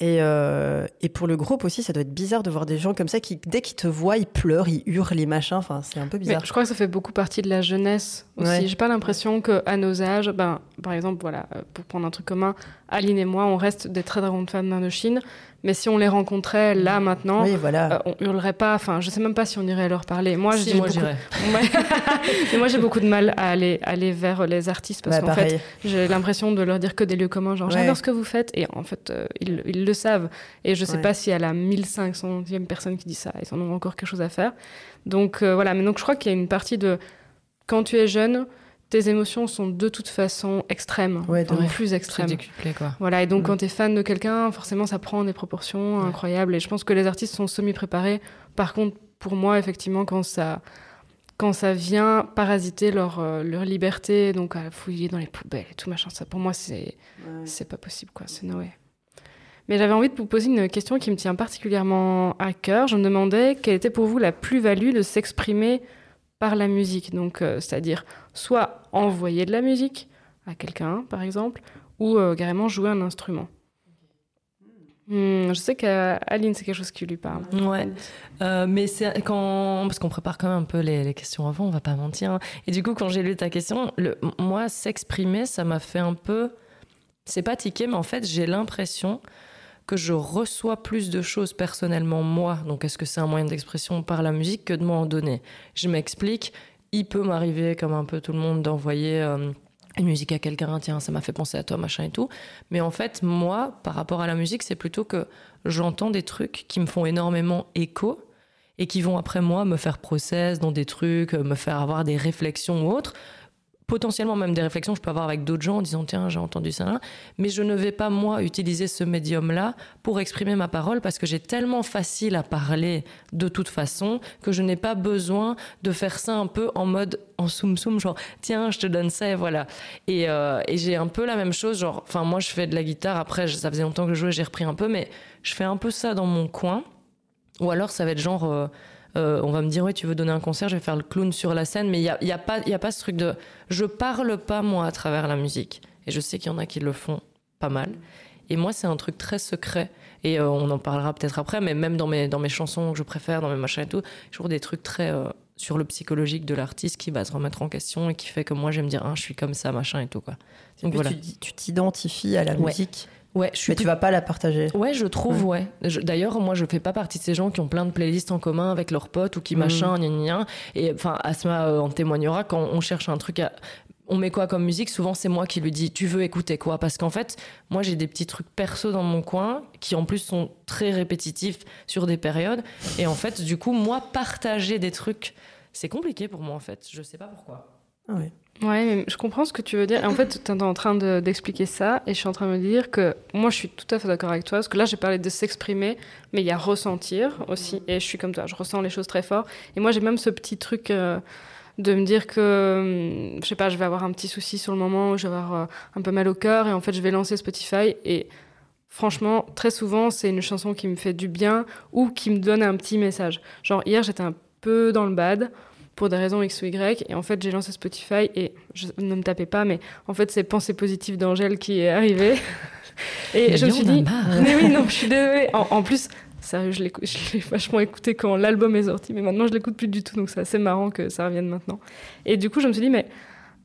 Et, euh, et pour le groupe aussi, ça doit être bizarre de voir des gens comme ça qui, dès qu'ils te voient, ils pleurent, ils hurlent, ils machins. Enfin, c'est un peu Mais bizarre. je crois que ça fait beaucoup partie de la jeunesse aussi. Ouais. J'ai pas l'impression que à nos âges, ben par exemple, voilà, euh, pour prendre un truc commun, Aline et moi, on reste des très grandes fans d'Indochine. Mais si on les rencontrait là, maintenant, Oui, voilà. euh, on hurlerait pas. Enfin, je sais même pas si on irait leur parler. Moi, Si, j'ai moi beaucoup... Mais moi, j'ai beaucoup de mal à aller, aller vers les artistes parce Bah, qu'en fait, j'ai l'impression de leur dire que des lieux communs, genre Ouais. j'adore ce que vous faites, et en fait, euh, ils, ils le savent. Et je sais Ouais. pas si à la 1500e personne qui dit ça, ils en ont encore quelque chose à faire. Donc euh, voilà, mais donc je crois qu'il y a une partie de quand tu es jeune, tes émotions sont de toute façon extrêmes, Ouais, plus extrêmes. décuplé, quoi. Voilà, et donc Mm. quand tu es fan de quelqu'un, forcément ça prend des proportions Ouais. incroyables. Et je pense que les artistes sont semi-préparés. Par contre, pour moi, effectivement, quand ça, quand ça vient parasiter leur, euh, leur liberté, donc à fouiller dans les poubelles et tout machin, ça pour moi c'est c'est pas possible, quoi. C'est Noé. Mais j'avais envie de vous poser une question qui me tient particulièrement à cœur. Je me demandais quelle était pour vous la plus-value de s'exprimer par la musique. Donc, euh, c'est-à-dire soit envoyer de la musique à quelqu'un, par exemple, ou euh, carrément jouer un instrument. Hmm, je sais qu'Aline, c'est quelque chose qui lui parle. Ouais, Euh, mais c'est quand parce qu'on prépare quand même un peu les, les questions avant, on va pas mentir. hein. Et du coup, quand j'ai lu ta question, le, moi s'exprimer, ça m'a fait un peu, c'est pas tiqué, mais en fait, j'ai l'impression que je reçois plus de choses personnellement moi. Donc, est-ce que c'est un moyen d'expression par la musique que de m'en donner? Je m'explique. Il peut m'arriver, comme un peu tout le monde, d'envoyer euh, une musique à quelqu'un. Tiens, ça m'a fait penser à toi, machin et tout. Mais en fait, moi, par rapport à la musique, c'est plutôt que j'entends des trucs qui me font énormément écho et qui vont après moi me faire process dans des trucs, me faire avoir des réflexions ou autres. Potentiellement même des réflexions que je peux avoir avec d'autres gens en disant tiens j'ai entendu ça, là. mais je ne vais pas moi utiliser ce médium-là pour exprimer ma parole parce que j'ai tellement facile à parler de toute façon que je n'ai pas besoin de faire ça un peu en mode en soum soum genre tiens je te donne ça et voilà et, euh, j'ai un peu la même chose genre enfin moi je fais de la guitare après ça faisait longtemps que je jouais j'ai repris un peu mais je fais un peu ça dans mon coin ou alors ça va être genre, euh, euh, on va me dire, oui, tu veux donner un concert, je vais faire le clown sur la scène, mais il n'y a, y a, pas- y a pas ce truc de, je parle pas moi à travers la musique. Et je sais qu'il y en a qui le font pas mal. Et moi, c'est un truc très secret. Et euh, on en parlera peut-être après, mais même dans mes, dans mes chansons que je préfère, dans mes machins et tout, toujours des trucs très euh, sur le psychologique de l'artiste qui va se remettre en question et qui fait que moi, je vais me dire, ah, je suis comme ça, machin et tout, quoi. Donc voilà. tu t'identifies à la Ouais. musique, Ouais, je suis mais tu vas pas la partager. Ouais, je trouve, ouais. D'ailleurs, moi, je fais pas partie de ces gens qui ont plein de playlists en commun avec leurs potes ou qui Mhm. machin, gna, gna, gna. Et enfin, Asma euh, en témoignera quand on cherche un truc à. On met quoi comme musique Souvent, c'est moi qui lui dis Tu veux écouter quoi? Parce qu'en fait, moi, j'ai des petits trucs perso dans mon coin qui, en plus, sont très répétitifs sur des périodes. Et en fait, du coup, moi, partager des trucs, c'est compliqué pour moi, en fait. Je sais pas pourquoi. Ah ouais. Ouais, mais je comprends ce que tu veux dire. En fait, tu es en train de- d'expliquer ça, et je suis en train de me dire que moi, je suis tout à fait d'accord avec toi, parce que là, j'ai parlé de s'exprimer, mais il y a ressentir aussi. Et je suis comme toi, je ressens les choses très fort. Et moi, j'ai même ce petit truc euh, de me dire que, hum, je sais pas, je vais avoir un petit souci sur le moment, où je vais avoir euh, un peu mal au cœur, et en fait, je vais lancer Spotify, et franchement, très souvent, c'est une chanson qui me fait du bien ou qui me donne un petit message. Genre, hier, j'étais un peu dans le bad pour des raisons X ou Y. Et en fait, j'ai lancé Spotify et je, ne me tapez pas, mais en fait, c'est Pensée positive d'Angèle qui est arrivée. et je me suis dit, mais oui, non, je suis désolée. En, en plus, sérieux, je l'ai vachement écouté quand l'album est sorti, mais maintenant, je l'écoute plus du tout. Donc, c'est assez marrant que ça revienne maintenant. Et du coup, je me suis dit, mais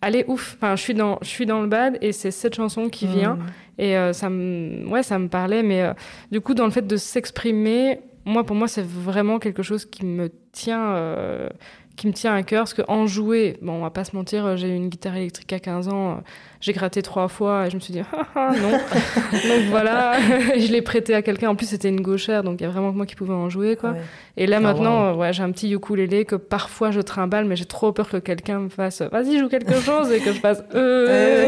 allez, ouf. Enfin, je suis dans, je suis dans le bad et c'est cette chanson qui vient. Mmh. Et euh, ça, me, ouais, ça me parlait, mais euh, du coup, dans le fait de s'exprimer, moi, pour moi, c'est vraiment quelque chose qui me tient, euh, qui me tient à cœur. Parce qu'en jouer, bon, on va pas se mentir, euh, j'ai eu une guitare électrique à 15 ans, euh, j'ai gratté trois fois et je me suis dit, ah, ah, non. donc voilà, je l'ai prêté à quelqu'un. En plus, c'était une gauchère, donc il y a vraiment que moi qui pouvais en jouer, quoi. Ouais. Et là, Ah, maintenant, ouais, j'ai un petit ukulélé que parfois je trimballe, mais j'ai trop peur que quelqu'un me fasse, vas-y, joue quelque chose et que je fasse, euh,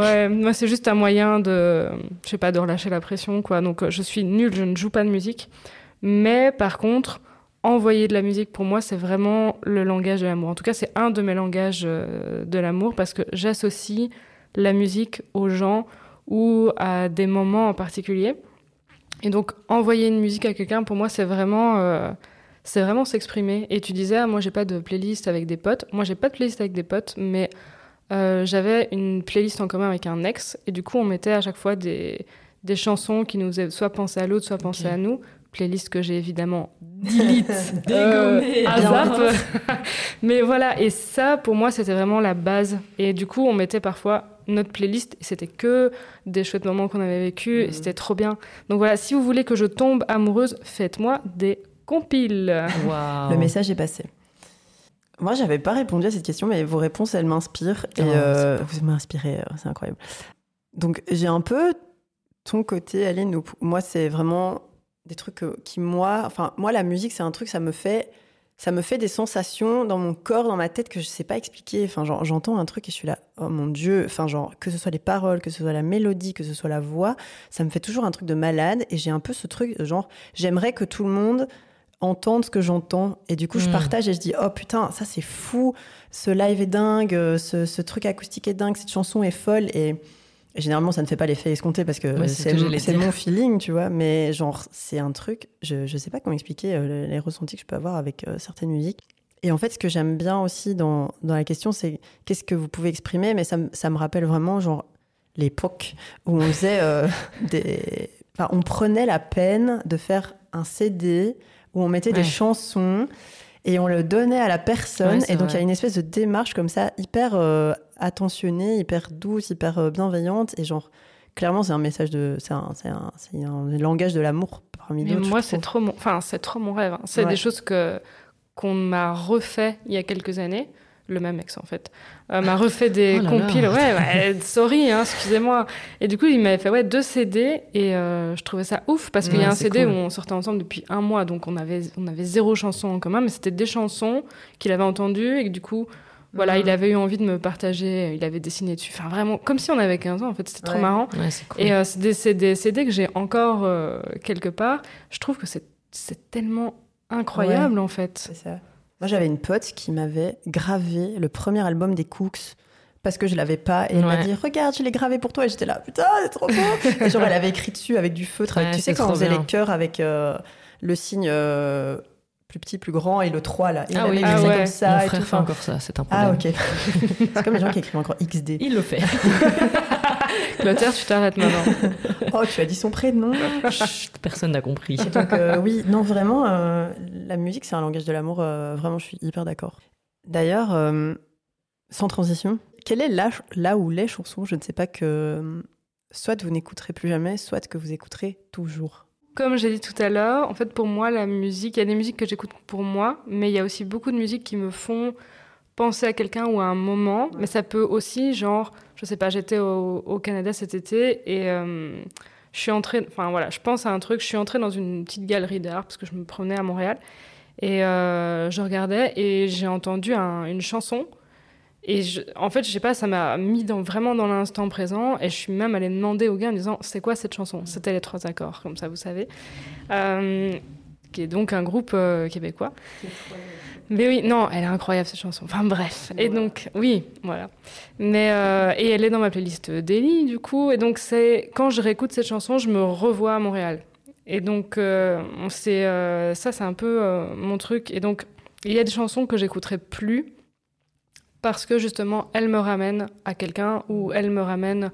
Ouais, moi c'est juste un moyen de, je sais pas, de relâcher la pression, quoi. Donc je suis nulle, je ne joue pas de musique. Mais par contre, envoyer de la musique pour moi, c'est vraiment le langage de l'amour. En tout cas, c'est un de mes langages euh, de l'amour parce que j'associe la musique aux gens ou à des moments en particulier. Et donc envoyer une musique à quelqu'un, pour moi, c'est vraiment, euh, c'est vraiment s'exprimer. Et tu disais, ah, moi j'ai pas de playlist avec des potes. Moi j'ai pas de playlist avec des potes, mais euh, j'avais une playlist en commun avec un ex, et du coup, on mettait à chaque fois des, des chansons qui nous faisaient soit penser à l'autre, soit penser à nous, playlist que j'ai évidemment delete, Dégommée. zap. Mais voilà, et ça, pour moi, c'était vraiment la base. Et du coup, on mettait parfois notre playlist, et c'était que des chouettes moments qu'on avait vécu, et Mhm. c'était trop bien. Donc voilà, si vous voulez que je tombe amoureuse, faites-moi des compiles. Le message est passé. Moi, j'avais pas répondu à cette question, mais vos réponses, elles m'inspirent. Et Oh, euh, vous m'inspirez, euh, c'est incroyable. Donc, j'ai un peu ton côté, Aline, où moi, c'est vraiment des trucs qui, moi, enfin, moi, la musique, c'est un truc, ça me fait, ça me fait des sensations dans mon corps, dans ma tête que je sais pas expliquer. Enfin, genre, j'entends un truc et je suis là, oh mon Dieu. Enfin, genre, que ce soit les paroles, que ce soit la mélodie, que ce soit la voix, ça me fait toujours un truc de malade. Et j'ai un peu ce truc, de genre, j'aimerais que tout le monde entendre ce que j'entends. Et du coup, je Mm. partage et je dis, oh putain, ça c'est fou, ce live est dingue, euh, ce, ce truc acoustique est dingue, cette chanson est folle. Et généralement, ça ne fait pas l'effet escompté parce que Ouais, c'est ce mon, feeling, tu vois. Mais genre, c'est un truc, je ne sais pas comment expliquer euh, les, ressentis que je peux avoir avec euh, certaines musiques. Et en fait, ce que j'aime bien aussi dans, dans la question, c'est qu'est-ce que vous pouvez exprimer, mais ça, me- ça me rappelle vraiment, genre, l'époque où on faisait euh, des. Enfin, on prenait la peine de faire un CD où on mettait des chansons et on le donnait à la personne. Ouais, et donc, il y a une espèce de démarche comme ça, hyper euh, attentionnée, hyper douce, hyper euh, bienveillante. Et genre, clairement, c'est un message de. C'est un, un, un langage de l'amour parmi d'autres. moi, c'est trop mon, enfin, trop mon rêve. hein. C'est Ouais. des choses que qu'on m'a refait il y a quelques années. Le même ex, en fait, euh, m'a refait des Oh là compiles. là. Ouais, ouais, sorry, hein, excusez-moi. Et du coup, il m'avait fait ouais deux CD et euh, je trouvais ça ouf parce qu'il y a Ouais, un CD cool. où on sortait ensemble depuis un mois, donc on avait on avait zéro chanson en commun, mais c'était des chansons qu'il avait entendues et que du coup. Voilà, Mhm. il avait eu envie de me partager, il avait dessiné dessus. Enfin, vraiment, comme si on avait 15 ans, en fait, c'était trop Ouais. marrant. Ouais, cool. Et euh, c'est des, des CD que j'ai encore euh, quelque part. Je trouve que c'est c'est tellement incroyable en fait. C'est ça. Moi, j'avais une pote qui m'avait gravé le premier album des Cooks parce que je l'avais pas et elle m'a dit regarde je l'ai gravé pour toi et j'étais là putain c'est trop beau et genre elle avait écrit dessus avec du feutre avec, tu sais quand on faisait bien. les cœurs avec euh, le signe euh, plus petit plus grand et le 3 là et Ah oui, ah ouais. comme ça Mon et frère tout fait encore ça, c'est un problème. ah ok c'est comme les gens qui écrivent encore XD Il le fait. Clotaire, tu t'arrêtes maintenant. oh tu as dit son prénom Chut, Personne n'a compris. Donc euh, oui, non vraiment, euh, la musique c'est un langage de l'amour. euh, vraiment, je suis hyper d'accord. D'ailleurs, euh, sans transition, quelle est la, là où les chansons, je ne sais pas que soit vous n'écouterez plus jamais, soit que vous écouterez toujours? Comme j'ai dit tout à l'heure, en fait, pour moi, la musique, il y a des musiques que j'écoute pour moi, mais il y a aussi beaucoup de musiques qui me font penser à quelqu'un ou à un moment. Mais ça peut aussi, genre, je sais pas, j'étais au, Canada cet été et euh, je suis entrée, enfin voilà, je pense à un truc, je suis entrée dans une petite galerie d'art parce que je me promenais à Montréal et euh, je regardais et j'ai entendu un- une chanson. Et en fait, je sais pas, ça m'a mis vraiment dans l'instant présent. Et je suis même allée demander au gars en disant C'est quoi cette chanson? C'était les trois accords, comme ça, vous savez. Euh, qui est donc un groupe québécois. Mais oui, non, elle est incroyable cette chanson. Enfin bref. Et donc, oui, voilà. Mais, euh, et elle est dans ma playlist Daily, du coup. Et donc, c'est quand je réécoute cette chanson, je me revois à Montréal. Et donc, euh, c'est euh, ça, c'est un peu mon truc. Et donc, il y a des chansons que j'écouterai plus parce que justement, elles me ramènent à quelqu'un ou elles me ramènent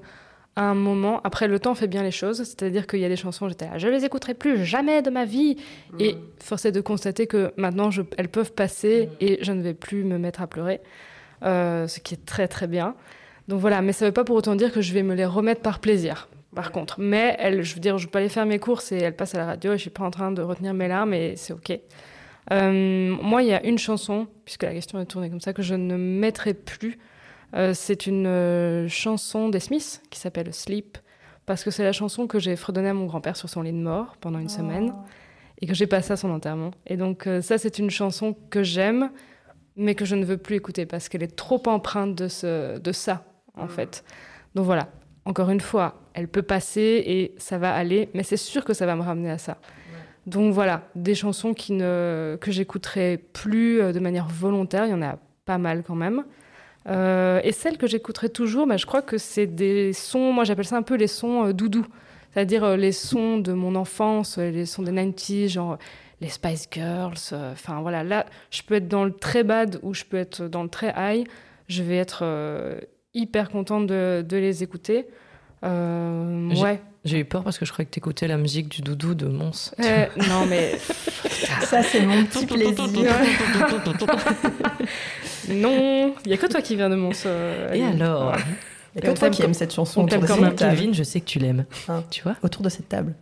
à un moment. Après, le temps fait bien les choses. C'est-à-dire qu'il y a des chansons, j'étais là, je les écouterai plus jamais de ma vie. Et force est de constater que maintenant, je- elles peuvent passer et je ne vais plus me mettre à pleurer, Euh, ce qui est très très bien. Donc voilà, mais ça ne veut pas pour autant dire que je vais me les remettre par plaisir. Par contre, mais elles, je veux dire, je peux aller faire mes courses et elles passent à la radio et je suis pas en train de retenir mes larmes et c'est ok. Euh, moi, il y a une chanson, puisque la question est tournée comme ça, que je ne mettrai plus. Euh, c'est une euh, chanson des Smiths qui s'appelle Sleep, parce que c'est la chanson que j'ai fredonnée à mon grand-père sur son lit de mort pendant une semaine et que j'ai passé à son enterrement. Et donc euh, ça, c'est une chanson que j'aime, mais que je ne veux plus écouter parce qu'elle est trop empreinte de, ce, de ça, en fait. Donc voilà, encore une fois, elle peut passer et ça va aller, mais c'est sûr que ça va me ramener à ça. Donc voilà, des chansons qui ne, que j'écouterai plus de manière volontaire, il y en a pas mal quand même. Euh, et celles que j'écouterai toujours, bah, je crois que c'est des sons, moi j'appelle ça un peu les sons euh, doudous, c'est-à-dire euh, les sons de mon enfance, euh, les sons des 90s, genre les Spice Girls. euh, Enfin voilà, là je peux être dans le très bad ou je peux être dans le très high. Je vais être euh, hyper contente de, de les écouter. Euh, J'ai- ouais. J'ai eu peur parce que je croyais que t'écoutais la musique du doudou de Mons. Euh, non, mais Ça, c'est mon petit plaisir. non, il y a que toi qui viens de mon euh, Et alors Il y Et a on que toi qui comme- aime cette chanson on autour de, quand même. Kevin, je sais que tu l'aimes. Hein. Tu vois autour de cette table.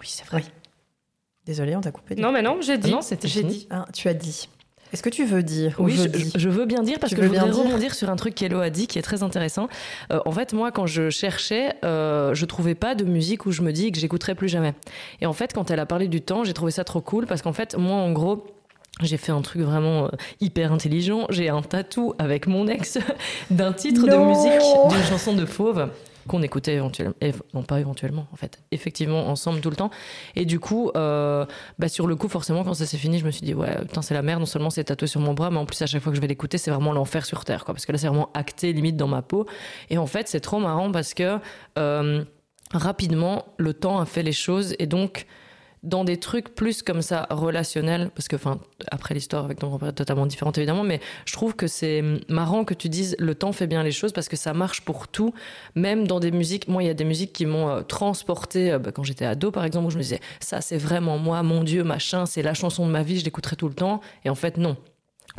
Oui, c'est vrai. Désolée, on t'a coupé. Non, mais non, j'ai dit. non, c'était j'ai fini. dit. Ah, tu as dit. Est-ce que tu veux dire ou Oui, je je, dis je veux bien dire parce Tu que je voudrais bien dire rebondir sur un truc qu'Elo a dit qui est très intéressant. Euh, en fait, moi, quand je cherchais, euh, je trouvais pas de musique où je me dis que j'écouterai plus jamais. Et en fait, quand elle a parlé du temps, j'ai trouvé ça trop cool parce qu'en fait, moi, en gros, j'ai fait un truc vraiment euh, hyper intelligent. J'ai un tatou avec mon ex d'un titre de musique d'une chanson de Fauve qu'on écoutait éventuellement, év- non pas éventuellement en fait, effectivement ensemble tout le temps. Et du coup, euh, bah, sur le coup, forcément, quand ça s'est fini, je me suis dit ouais, putain c'est la merde. Non seulement c'est tatoué sur mon bras, mais en plus à chaque fois que je vais l'écouter, c'est vraiment l'enfer sur terre, quoi. Parce que là, c'est vraiment acté limite dans ma peau. Et en fait, c'est trop marrant parce que euh, rapidement, le temps a fait les choses et donc dans des trucs plus comme ça relationnels parce que enfin après l'histoire avec ton grand-père est totalement différente évidemment mais je trouve que c'est marrant que tu dises le temps fait bien les choses parce que ça marche pour tout même dans des musiques. Moi il y a des musiques qui m'ont euh, transporté euh, bah, quand j'étais ado par exemple où je me disais ça c'est vraiment moi mon dieu machin c'est la chanson de ma vie je l'écouterai tout le temps. Et en fait non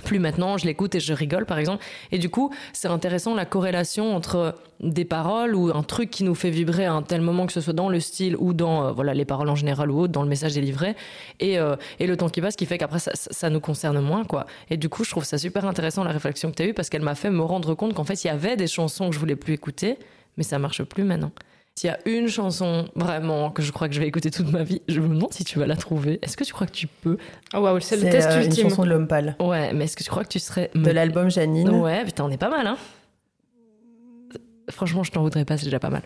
plus maintenant, je l'écoute et je rigole par exemple. Et du coup, c'est intéressant la corrélation entre des paroles ou un truc qui nous fait vibrer à un tel moment que ce soit dans le style ou dans euh, voilà les paroles en général ou autre, dans le message délivré et, euh, et le temps qui passe qui fait qu'après ça, ça- nous concerne moins quoi. Et du coup, je trouve ça super intéressant la réflexion que tu as eue parce qu'elle m'a fait me rendre compte qu'en fait, il y avait des chansons que je voulais plus écouter, mais ça marche plus maintenant. S'il y a une chanson vraiment que je crois que je vais écouter toute ma vie, je me demande si tu vas la trouver. Est-ce que tu crois que tu peux Oh waouh, c'est le test euh, une ultime. chanson de l'homme pâle Ouais, mais est-ce que tu crois que tu serais de l'album Janine. Ouais, putain, on est pas mal, hein Franchement, je t'en voudrais pas, c'est déjà pas mal.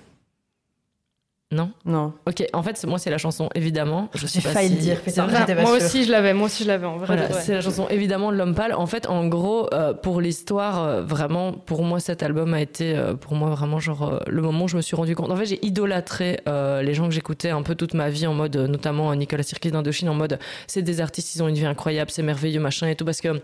Non Non, Ok, en fait, moi, c'est la chanson, évidemment. Je pas failli si- le dire. c'est putain, vrai. moi aussi, je l'avais. Moi aussi, je l'avais. En vrai, Voilà, c'est la chanson évidemment de l'homme pâle. En fait, en gros, euh, pour l'histoire, euh, vraiment, pour moi, cet album a été, euh, pour moi, vraiment, genre, euh, le moment où je me suis rendu compte. En fait, j'ai idolâtré euh, les gens que j'écoutais un peu toute ma vie, en mode, notamment euh, Nicolas Sirkis d'Indochine, en mode, c'est des artistes, ils ont une vie incroyable, c'est merveilleux, machin et tout, parce que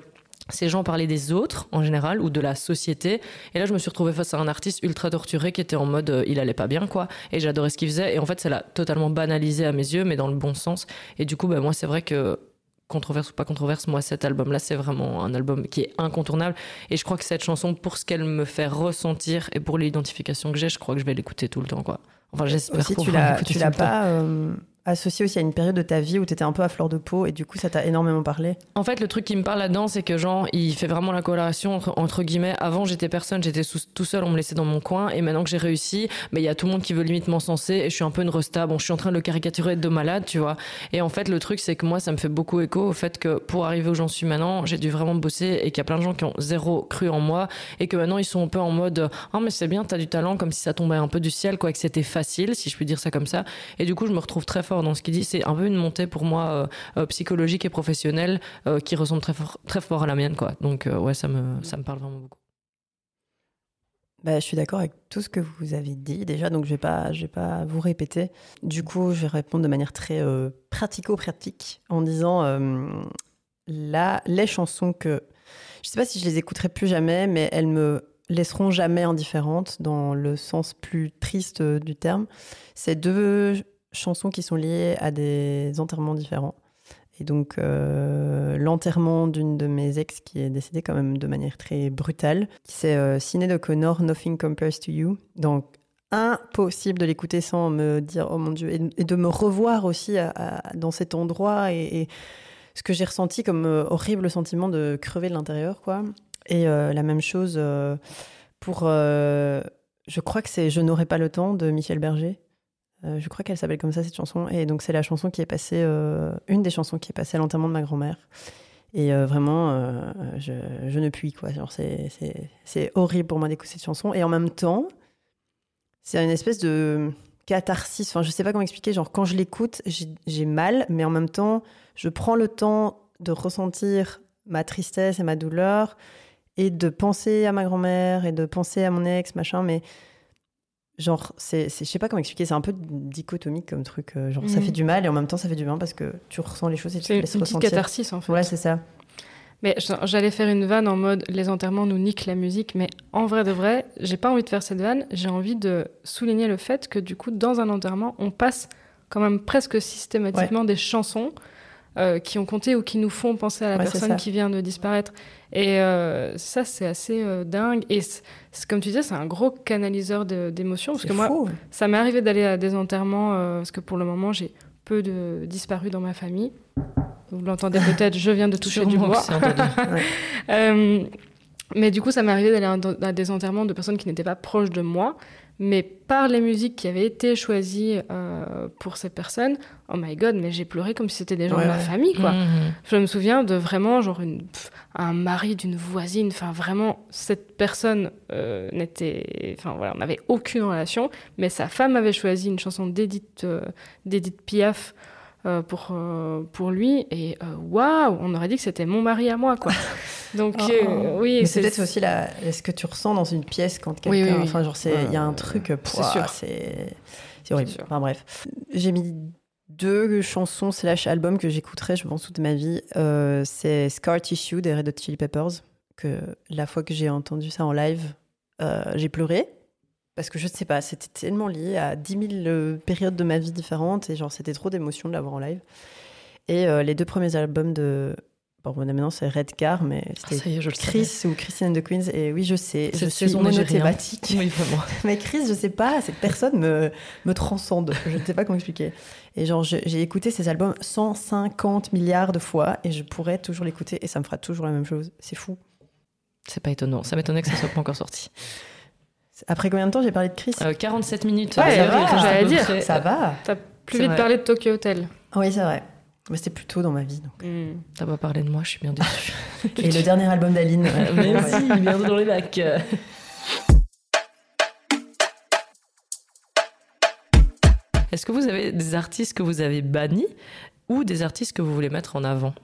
ces gens parlaient des autres en général ou de la société. Et là je me suis retrouvée face à un artiste ultra torturé qui était en mode euh, il allait pas bien quoi. Et j'adorais ce qu'il faisait. Et en fait ça l'a totalement banalisé à mes yeux mais dans le bon sens. Et du coup bah, moi c'est vrai que controverse ou pas controverse moi cet album là c'est vraiment un album qui est incontournable. Et je crois que cette chanson pour ce qu'elle me fait ressentir et pour l'identification que j'ai je crois que je vais l'écouter tout le temps quoi. Enfin j'espère Aussi, tu pouvoir l'as, tu l'as pas euh, associé aussi à une période de ta vie où tu étais un peu à fleur de peau et du coup ça t'a énormément parlé. En fait, le truc qui me parle là-dedans, c'est que genre, il fait vraiment la corrélation entre, guillemets. Avant, j'étais personne, j'étais tout seul, on me laissait dans mon coin, et maintenant que j'ai réussi, mais il y a tout le monde qui veut limite m'encenser, et je suis un peu une resta. Bon, je suis en train de le caricaturer de malade, tu vois. Et en fait, le truc, c'est que moi, ça me fait beaucoup écho au fait que pour arriver où j'en suis maintenant, j'ai dû vraiment bosser, et qu'il y a plein de gens qui ont zéro cru en moi, et que maintenant ils sont un peu en mode, ah mais c'est bien, t'as du talent, comme si ça tombait un peu du ciel, quoi, que c'était facile, si je puis dire ça comme ça. Et du coup, je me retrouve très fort dans ce qu'il dit. C'est un peu une montée pour moi euh, euh, psychologique et professionnelle euh, qui ressemble très fort, à la mienne, quoi. Donc ouais, ça me, ça me parle vraiment beaucoup. Bah, je suis d'accord avec tout ce que vous avez dit déjà, donc je vais pas, vais pas vous répéter. Du coup, je vais répondre de manière très pratico-pratique en disant là, les chansons que je sais pas si je les écouterai plus jamais, mais elles me laisseront jamais indifférente dans le sens plus triste du terme. C'est deux chansons qui sont liées à des enterrements différents. Et donc, euh, l'enterrement d'une de mes ex qui est décédée quand même de manière très brutale, c'est euh, Sinéad O'Connor, Nothing Compares to You. Donc, impossible de l'écouter sans me dire, oh mon Dieu, et, de me revoir aussi dans cet endroit et, ce que j'ai ressenti comme euh, horrible sentiment de crever de l'intérieur, quoi. Et euh, la même chose pour, je crois que c'est Je n'aurai pas le temps de Michel Berger. Euh, je crois qu'elle s'appelle comme ça cette chanson. Et donc c'est la chanson qui est passée, euh, une des chansons qui est passée à l'enterrement de ma grand-mère. Et euh, vraiment, je, ne puis quoi. Genre c'est horrible pour moi d'écouter cette chanson. Et en même temps, c'est une espèce de catharsis. Enfin, je sais pas comment expliquer. Genre quand je l'écoute, j'ai, j'ai mal, mais en même temps, je prends le temps de ressentir ma tristesse et ma douleur et de penser à ma grand-mère et de penser à mon ex, machin. Mais genre, c'est, c'est- je sais pas comment expliquer. C'est un peu dichotomique comme truc. euh, Genre, ça Mhm. fait du mal et en même temps, ça fait du bien parce que tu ressens les choses et tu te C'est une laisses petite ressentir. catharsis en fait. Ouais, c'est ça. Mais j'allais faire une vanne en mode les enterrements nous niquent la musique, mais en vrai de vrai, j'ai pas envie de faire cette vanne. J'ai envie de souligner le fait que du coup, dans un enterrement, on passe quand même presque systématiquement des chansons euh, qui ont compté ou qui nous font penser à la personne qui vient de disparaître. Et euh, ça, c'est assez euh, dingue. Et comme tu disais, c'est un gros canaliseur d'émotions. Parce que moi, ça m'est arrivé d'aller à des enterrements, parce que pour le moment, j'ai peu de disparus dans ma famille. Vous l'entendez peut-être, je viens de toucher du bois. mais du coup, ça m'est arrivé d'aller à des enterrements de personnes qui n'étaient pas proches de moi mais par les musiques qui avaient été choisies euh, pour ces personnes, oh my god, mais j'ai pleuré comme si c'était des gens de ma famille, quoi. Mmh, mmh. Je me souviens de vraiment, genre, une, un mari d'une voisine, enfin, vraiment, cette personne euh, n'était. Enfin, voilà, on n'avait aucune relation, mais sa femme avait choisi une chanson d'Edith euh, Piaf euh, pour, euh, pour lui. Et euh, waouh, on aurait dit que c'était mon mari à moi, quoi. Donc, oh, oh. oui. c'est peut-être aussi la... ce que tu ressens dans une pièce quand quelqu'un. Enfin, genre, il y a un truc. c'est sûr. C'est horrible. Enfin, bref. J'ai mis deux chansons slash albums que j'écouterai, je pense, toute ma vie. c'est Scar Tissue des Red Hot Chili Peppers. Que la fois que j'ai entendu ça en live, j'ai pleuré parce que je ne sais pas, c'était tellement lié à 10 000 euh, périodes de ma vie différentes et genre c'était trop d'émotion de l'avoir en live. Et euh, les deux premiers albums de. Bon, maintenant c'est Red Car, mais ah, c'était Chris ou Christian de Queens. Et oui, je sais, je suis monothématique. Oui, vraiment. mais Chris, je sais pas, cette personne me, me transcende. Je ne sais pas comment expliquer. Et genre, j'ai écouté ces albums 150 milliards de fois et je pourrais toujours l'écouter et ça me fera toujours la même chose. C'est fou. C'est pas étonnant. Ça m'étonnait que ça soit pas encore sorti. Après combien de temps j'ai parlé de Chris? 47 euh, minutes. Ouais, j'allais dire. Ça va. T'as plus vite parlé de Tokyo Hotel. Oui, c'est vrai. Mais c'était plus tôt dans ma vie. Donc. Hmm. T'as pas parlé de moi, je suis bien déçue. Et le dernier album d'Aline. Merci, bientôt dans les bacs. Est-ce que vous avez des artistes que vous avez bannis ou des artistes que vous voulez mettre en avant?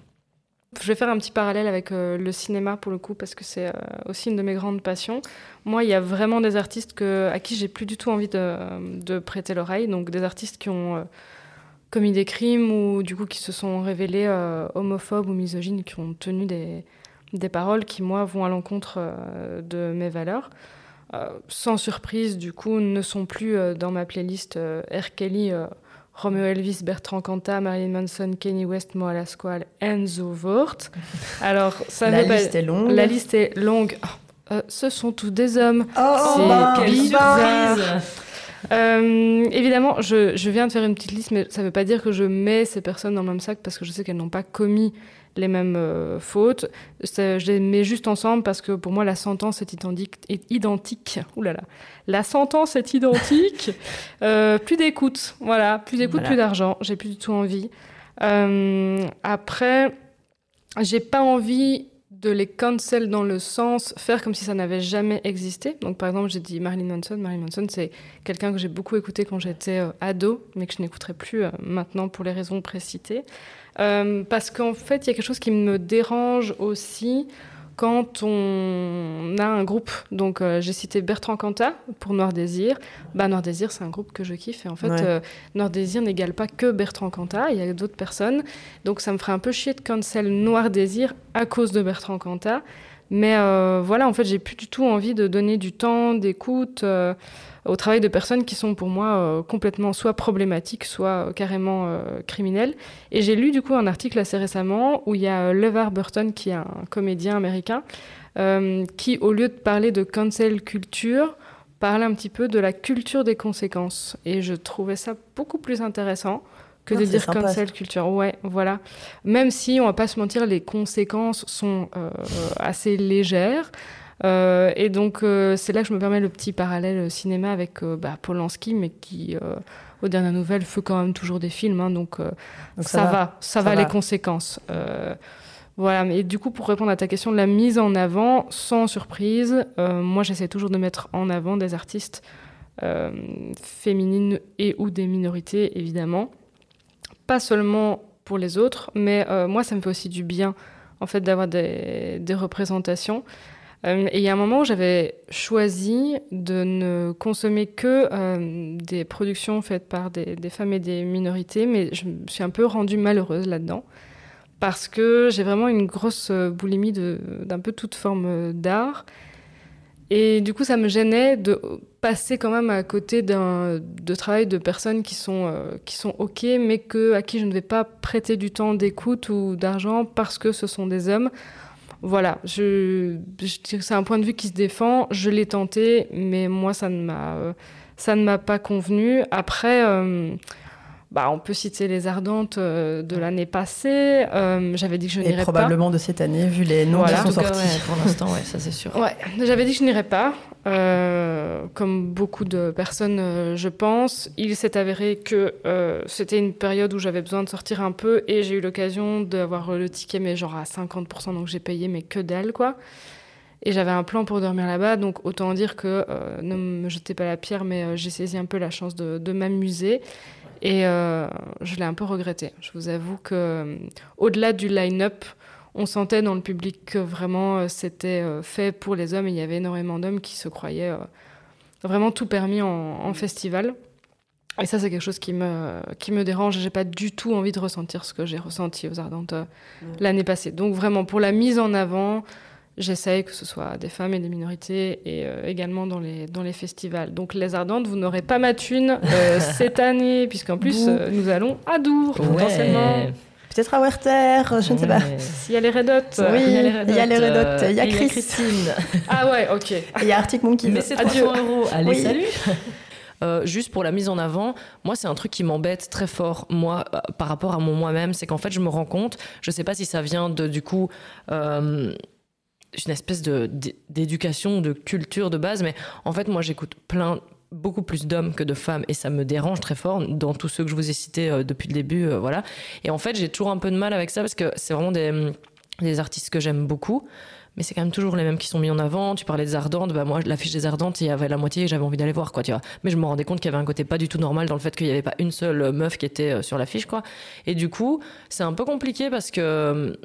Je vais faire un petit parallèle avec euh, le cinéma pour le coup parce que c'est euh, aussi une de mes grandes passions. Moi, il y a vraiment des artistes à qui j'ai plus du tout envie de, prêter l'oreille, donc des artistes qui ont euh, commis des crimes ou du coup qui se sont révélés homophobes ou misogynes, qui ont tenu des, des paroles qui moi vont à l'encontre de mes valeurs. sans surprise, du coup, ne sont plus dans ma playlist R. Kelly Romeo Elvis, Bertrand Cantat, Marilyn Manson, Kenny West, Moa Lasquale, Enzo Vort. Alors, ça la liste est longue. La liste est longue. Oh, euh, ce sont tous des hommes. Oh, c'est bah, quelle surprise euh, évidemment, je, je, viens de faire une petite liste, mais ça ne veut pas dire que je mets ces personnes dans le même sac parce que je sais qu'elles n'ont pas commis les mêmes euh, fautes. Je les mets juste ensemble parce que pour moi, la sentence est identique. Est identique. Ouh là là. La sentence est identique. euh, plus d'écoute. Voilà. Plus d'écoute, plus d'argent. J'ai plus du tout envie. Euh, après, j'ai pas envie de les cancel dans le sens faire comme si ça n'avait jamais existé. Donc par exemple, j'ai dit Marilyn Manson. Marilyn Manson, c'est quelqu'un que j'ai beaucoup écouté quand j'étais euh, ado, mais que je n'écouterai plus maintenant pour les raisons précitées. Euh, parce qu'en fait, il y a quelque chose qui me dérange aussi quand on a un groupe. Donc, euh, j'ai cité Bertrand Cantat pour Noir Désir. Bah, Noir Désir, c'est un groupe que je kiffe. Et en fait, euh, Noir Désir n'égale pas que Bertrand Cantat. Il y a d'autres personnes. Donc, ça me ferait un peu chier de cancel Noir Désir à cause de Bertrand Cantat. Mais voilà, en fait, j'ai plus du tout envie de donner du temps, d'écoute au travail de personnes qui sont pour moi euh, complètement soit problématiques, soit euh, carrément euh, criminelles. Et j'ai lu du coup un article assez récemment où il y a LeVar Burton, qui est un comédien américain, qui au lieu de parler de cancel culture, parle un petit peu de la culture des conséquences. Et je trouvais ça beaucoup plus intéressant que de dire cancel culture. Ouais, voilà. Même si, on va pas se mentir, les conséquences sont assez légères. Euh, et donc, euh, c'est là que je me permets le petit parallèle cinéma avec euh, bah, Polanski, mais qui, aux dernières nouvelles, fait quand même toujours des films. Hein, donc, ça, va, ça, va, les conséquences. Voilà, mais du coup, pour répondre à ta question, la mise en avant, sans surprise, moi j'essaie toujours de mettre en avant des artistes féminines et ou des minorités, évidemment. Pas seulement pour les autres, mais moi ça me fait aussi du bien, en fait, d'avoir des, des représentations. Euh, et il y a un moment où j'avais choisi de ne consommer que euh, des productions faites par des, femmes et des minorités, mais je me suis un peu rendue malheureuse là-dedans. parce que j'ai vraiment une grosse boulimie d'un peu toute forme d'art. Et du coup, ça me gênait de passer quand même à côté de travail de personnes qui sont, euh, qui sont OK, mais à qui je ne vais pas prêter du temps d'écoute ou d'argent parce que ce sont des hommes. Voilà, je, je c'est un point de vue qui se défend. Je l'ai tenté, mais moi, ça ne m'a, euh, ça ne m'a pas convenu. Après, euh, bah, on peut citer les Ardentes euh, de l'année passée. Euh, j'avais dit que je n'irais pas. Et probablement de cette année, vu les noms qui sont sortis. pour l'instant, ouais, ça c'est sûr. Ouais, j'avais dit que je n'irais pas. Euh, comme beaucoup de personnes, je pense. Il s'est avéré que c'était une période où j'avais besoin de sortir un peu et j'ai eu l'occasion d'avoir le ticket, mais genre à 50%, donc j'ai payé, mais que dalle, quoi. Et j'avais un plan pour dormir là-bas, donc autant dire que ne me jetez pas la pierre, mais j'ai saisi un peu la chance de, de m'amuser. Et euh, je l'ai un peu regretté. Je vous avoue que euh, au-delà du line-up, on sentait dans le public que vraiment euh, c'était fait pour les hommes. Et il y avait énormément d'hommes qui se croyaient vraiment tout permis en, festival. Et ça, c'est quelque chose qui me, qui me dérange. J'ai pas du tout envie de ressentir ce que j'ai ressenti aux Ardentes l'année passée. Donc vraiment, pour la mise en avant, j'essaye que ce soit des femmes et des minorités et euh, également dans les, dans les festivals. Donc les Ardentes, vous n'aurez pas ma thune euh, cette année, puisqu'en plus, euh, nous allons à Dour, potentiellement. Peut-être à Werther, je ne sais pas. S'il y a les Red Hot. Oui, il y a les Red Hot. Il y a, les Red Hot. Il y a, Christine. ah ouais, ok. Il y a Arctic Monkey. Mais c'est 300 euros. Allez, salut juste pour la mise en avant, moi c'est un truc qui m'embête très fort moi par rapport à mon moi-même, c'est qu'en fait je me rends compte, je sais pas si ça vient de du coup une espèce de d'éducation, de culture de base, mais en fait, moi, j'écoute plein, beaucoup plus d'hommes que de femmes, et ça me dérange très fort dans tous ceux que je vous ai cités euh, depuis le début, euh, voilà. Et en fait, j'ai toujours un peu de mal avec ça parce que c'est vraiment des, des artistes que j'aime beaucoup. Mais c'est quand même toujours les mêmes qui sont mis en avant. Tu parlais des Ardentes, bah moi, l'affiche des Ardentes, il y avait la moitié, j'avais envie d'aller voir, quoi, tu vois. Mais je me rendais compte qu'il y avait un côté pas du tout normal dans le fait qu'il n'y avait pas une seule meuf qui était euh, sur l'affiche, quoi. Et du coup, c'est un peu compliqué parce que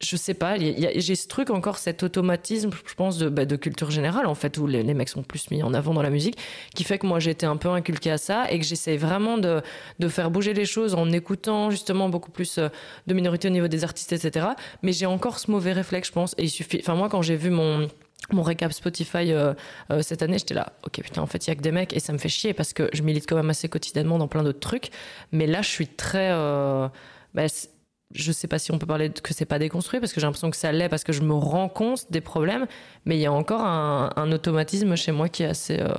je sais pas, j'ai ce truc encore, cet automatisme, je pense, de, bah, culture générale, en fait, où les, mecs sont plus mis en avant dans la musique, qui fait que moi j'ai été un peu inculqué à ça et que j'essaie vraiment de, de, faire bouger les choses en écoutant justement beaucoup plus euh, de minorités au niveau des artistes, etc. Mais j'ai encore ce mauvais réflexe, je pense, et il suffit. Enfin, moi, quand j'ai vu mon mon récap Spotify euh, euh, cette année, j'étais là, ok putain, en fait il y a que des mecs et ça me fait chier parce que je milite quand même assez quotidiennement dans plein d'autres trucs, mais là je suis très, bah, je sais pas si on peut parler de, que c'est pas déconstruit parce que j'ai l'impression que ça l'est parce que je me rends compte des problèmes, mais il y a encore un, automatisme chez moi qui est assez euh,